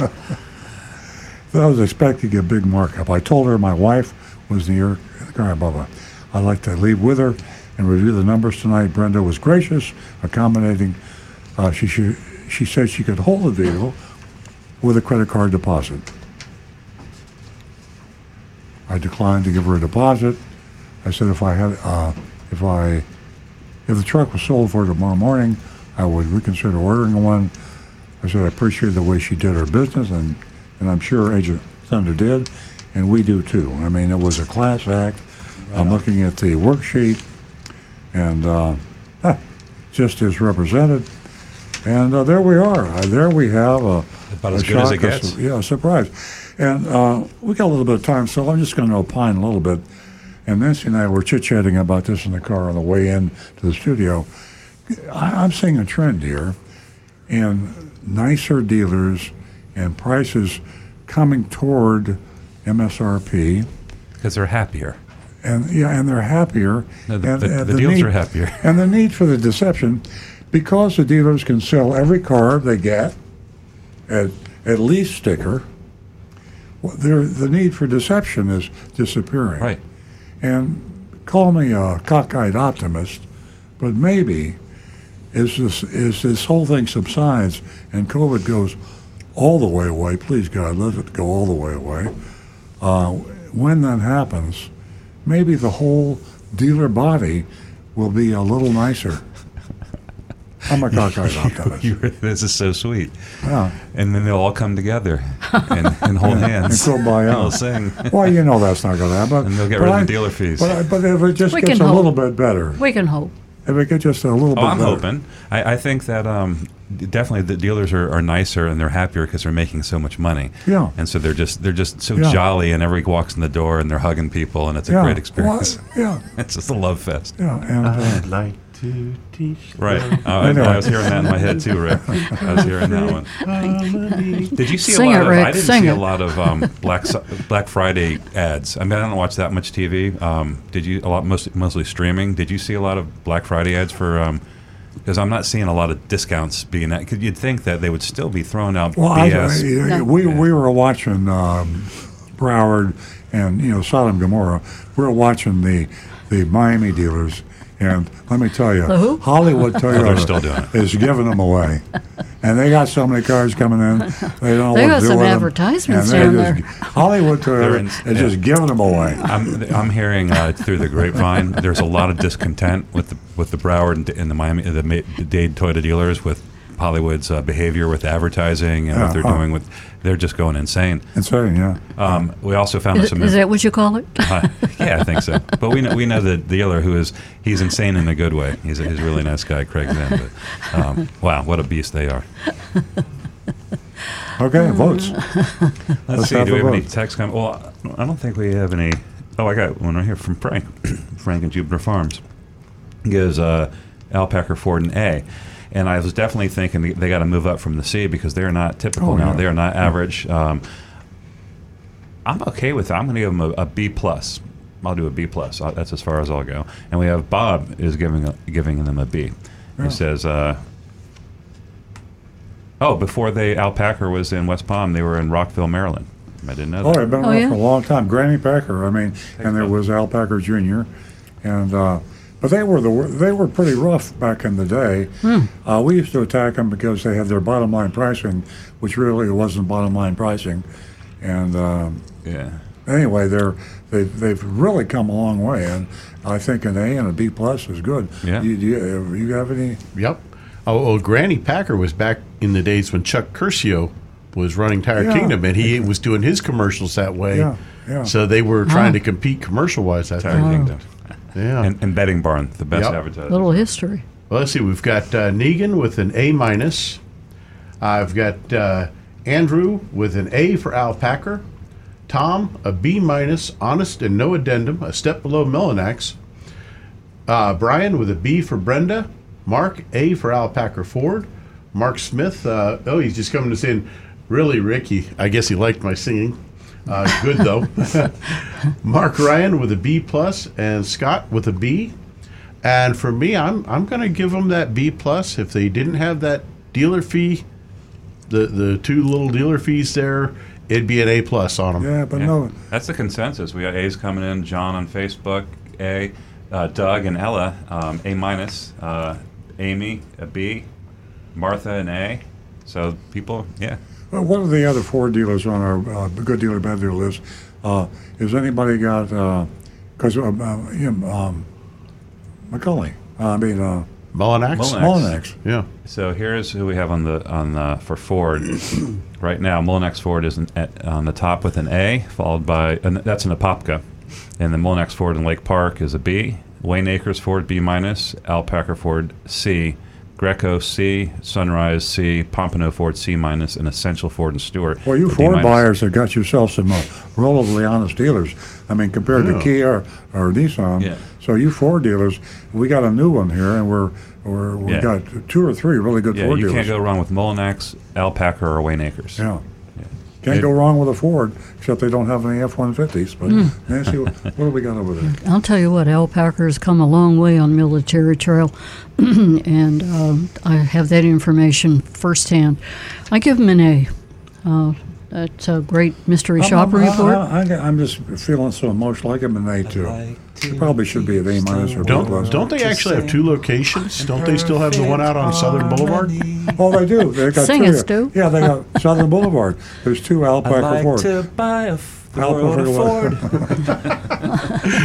up. I was expecting a big markup. I told her my wife was the car, blah, blah. I'd like to leave with her and review the numbers tonight. Brenda was gracious, accommodating. Uh, she, she, she said she could hold the vehicle with a credit card deposit. I declined to give her a deposit. I said if I had, uh, if I, if the truck was sold for tomorrow morning, I would reconsider ordering one. I said I appreciate the way she did her business, and, and I'm sure Agent Thunder did, and we do too. I mean, it was a class act. I'm looking at the worksheet, and uh, huh, just as represented. And uh, there we are. Uh, there we have a, About a as good as it shock, a yeah, a surprise. And uh, we got a little bit of time, so I'm just going to opine a little bit. And Nancy and I were chit chatting about this in the car on the way in to the studio. I, I'm seeing a trend here in nicer dealers and prices coming toward MSRP. Because they're happier. And yeah, and they're happier. No, the- and, the- and the dealers need- are happier. And the need for the deception, because the dealers can sell every car they get at at least sticker. well, The need for deception is disappearing. Right. And call me a cockeyed optimist, but maybe as this as this whole thing subsides and COVID goes all the way away, please God, let it go all the way away. Uh, when that happens, maybe the whole dealer body will be a little nicer. I'm a cockeyed optimist. You- this is so sweet. Yeah. And then they'll all come together and, and hold hands. And go buy And out. they'll sing. Well, you know that's not going to happen. And they'll get But rid of I- the dealer fees. But, I- but if it just We gets a hope. little bit better, We can hope. if it gets just a little Oh, bit I'm better. hoping. I, I think that um, definitely the dealers are, are nicer and they're happier because they're making so much money. Yeah. And so they're just they're just so Yeah. jolly, and everybody walks in the door and they're hugging people, and it's a Yeah. great experience. Well, yeah. it's just a love fest. Yeah, and uh, I'd like to teach. Right. them Uh, I, know. I was hearing that in my head too, Rick. I was hearing that one. Did you see Sing a lot it, of? Rick, I didn't sing see it. a lot of um, Black Black Friday ads. I mean, I don't watch that much TV. Um, did you a lot mostly, mostly streaming? Did you see a lot of Black Friday ads for? Because I'm not seeing a lot of discounts being that. Because you'd think that they would still be throwing out Well, I, BS. I- we we were watching um, Broward and you know Sodom and Gomorrah. We were watching the the Miami dealers, and let me tell you, Hollywood Toyota they're still doing it. is giving them away, and they got so many cars coming in. They don't know They what got to do some with them, advertisements and down they just- Hollywood Toyota in- is yeah. just giving them away. I'm, I'm hearing uh, through the grapevine. There's a lot of discontent with the with the Broward and, and the Miami the Dade Toyota dealers with Hollywood's uh, behavior with advertising and Yeah, what they're huh. doing with. They're just going insane. Insane, yeah. Um, we also found Is, some. is that what you call it? Uh, yeah, I think so. But we know we know the dealer who is he's insane in a good way. He's a, he's a really nice guy, Craig Zinn. But um, wow, what a beast they are. Okay, votes. Let's, Let's see. Do we a have any text come? Well, I don't think we have any. Oh, I got one right here from Frank. Frank and Jupiter Farms gives uh, Al Packer Ford an A. And I was definitely thinking they- they got to move up from the C because they're not typical Oh, now. yeah. They are not average. Um, I'm okay with that. I'm going to give them a, a B plus. I'll do a B plus. That's as far as I'll go. And we have Bob is giving a, giving them a B. Yeah. He says, uh, "Oh, before they Al Packer was in West Palm, they were in Rockville, Maryland. I didn't know Oh, that. they've been Oh, around yeah? for a long time. Granny Packer, I mean, and there was Al Packer Jr. and uh, but they were the they were pretty rough back in the day. Hmm. Uh, we used to attack them because they had their bottom line pricing, which really wasn't bottom line pricing. And um, Yeah. anyway, they're they they've really come a long way, and I think an A and a B plus is good. Yeah. You, do you, you have any? Yep. Oh, well, Granny Packer was back in the days when Chuck Curcio was running Tire Yeah. Kingdom, and he was doing his commercials that way. Yeah, yeah. So they were trying to compete commercial wise. That Tire time. Kingdom. Yeah. And, and Bedding Barn, the best Yep. advertiser. Little history. Well, let's see. We've got uh, Negan with an A minus. I've got uh, Andrew with an A for Al Packer. Tom a B minus, honest and no addendum, a step below Mullinax. Uh, Brian with a B for Brenda. Mark A for Al Packer Ford. Mark Smith. Uh, oh, he's just coming to say, really, Ricky. I guess he liked my singing. Uh, good though. Mark Ryan with a B plus and Scott with a B. And for me, I'm I'm going to give them that B plus. If they didn't have that dealer fee, the the two little dealer fees there, it'd be an A plus on them. Yeah, but Yeah. no. That's the consensus. We got A's coming in. John on Facebook, A. Uh, Doug and Ella, um, A minus. Uh, Amy, a B. Martha, an A. So people, yeah. Well, what are the other four dealers on our uh, good dealer, bad dealer list? Uh, has anybody got? Because uh, uh, him, um, McCully. I mean, uh, Mullinax. Mullinax. Yeah. So here's who we have on the on the for Ford right now. Mullinax Ford is an, at, on the top with an A, followed by and that's an Apopka, and the Mullinax Ford in Lake Park is a B. Wayne Akers Ford B minus, Al Packer Ford C, Greco C, Sunrise C, Pompano Ford C minus, and Essential Ford and Stewart. Well, you Ford buyers have got yourself some uh, relatively honest dealers. I mean, compared Yeah. to Kia or, or Nissan. Yeah. So you Ford dealers, we got a new one here, and we're we're we Yeah. got two or three really good Yeah, Ford you dealers. can't go wrong with Mullinax, Al Packer, or Wayne Akers. Yeah. Can't go wrong with a Ford, except they don't have any F-150s. But Mm. Nancy, what what do we got over there? I'll tell you what, Al Packer's come a long way on Military Trail, and um, I have that information firsthand. I give them an A. Uh, that's a great mystery shopper I'm, report. I, am just feeling so emotional. I give them an A too. It probably should be an A minus or B Don't plus. don't they actually have two locations? Don't they still have the one out on Southern Boulevard? Oh, they do. They got Sing two. it, Stu. Yeah, they got Southern Boulevard. There's two Al Packer Ford. buy a Alpaca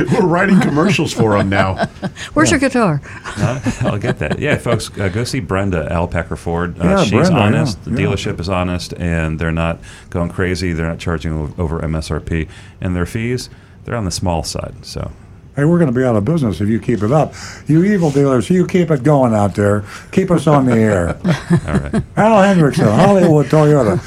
We're writing commercials for them now. Where's your guitar? Uh, I'll get that. Yeah, folks, uh, go see Brenda Al Packer Ford. Uh, Yeah, she's Brenda, yeah, honest. The yeah. dealership is honest, and they're not going crazy. They're not charging over MSRP, and their fees they're on the small side. So Hey, we're going to be out of business if you keep it up. You evil dealers, you keep it going out there. Keep us on the air. All right. Al Hendrickson, Hollywood Toyota,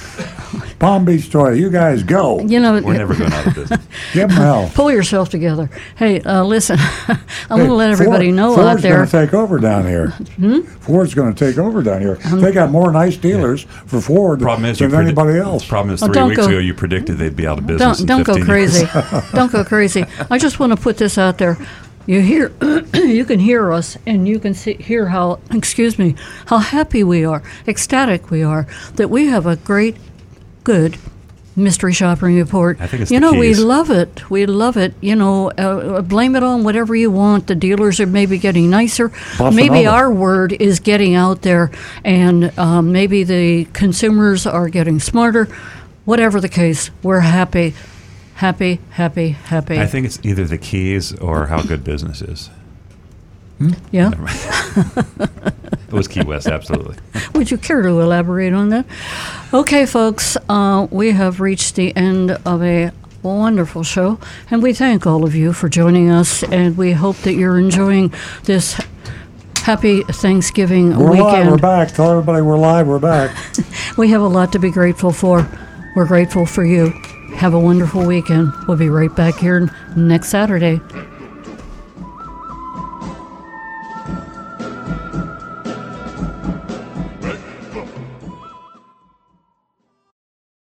Palm Beach Toyota. You guys go. You know, we're never going out of business. Give them hell. Pull yourself together. Hey, uh, listen, I'm going to let everybody Ford- know Ford's out there. Ford's going to take over down here. Hmm? Ford's going to take over down here. they got more nice dealers for Ford Problem is, than predi- anybody else. Problem is, three don't weeks go- ago you predicted they'd be out of business. Don't in don't go 15 years. crazy. don't go crazy. I just want to put this out there. You hear, you can hear us, and you can see, hear how, excuse me, how happy we are, ecstatic we are that we have a great, good mystery shopping report. I think it's you know we love it. We love it. You know, uh, blame it on whatever you want. The dealers are maybe getting nicer. Maybe Nova. our word is getting out there, and um, maybe the consumers are getting smarter. Whatever the case, we're happy, happy, happy, happy. I think it's either the keys or how good business is. yeah. It was Key West, absolutely. Would you care to elaborate on that? Okay, folks, uh, we have reached the end of a wonderful show, and we thank all of you for joining us, and we hope that you're enjoying this happy Thanksgiving We're live. weekend. We're back. Tell everybody we're live. We're back. We have a lot to be grateful for. We're grateful for you. Have a wonderful weekend. We'll be right back here next Saturday.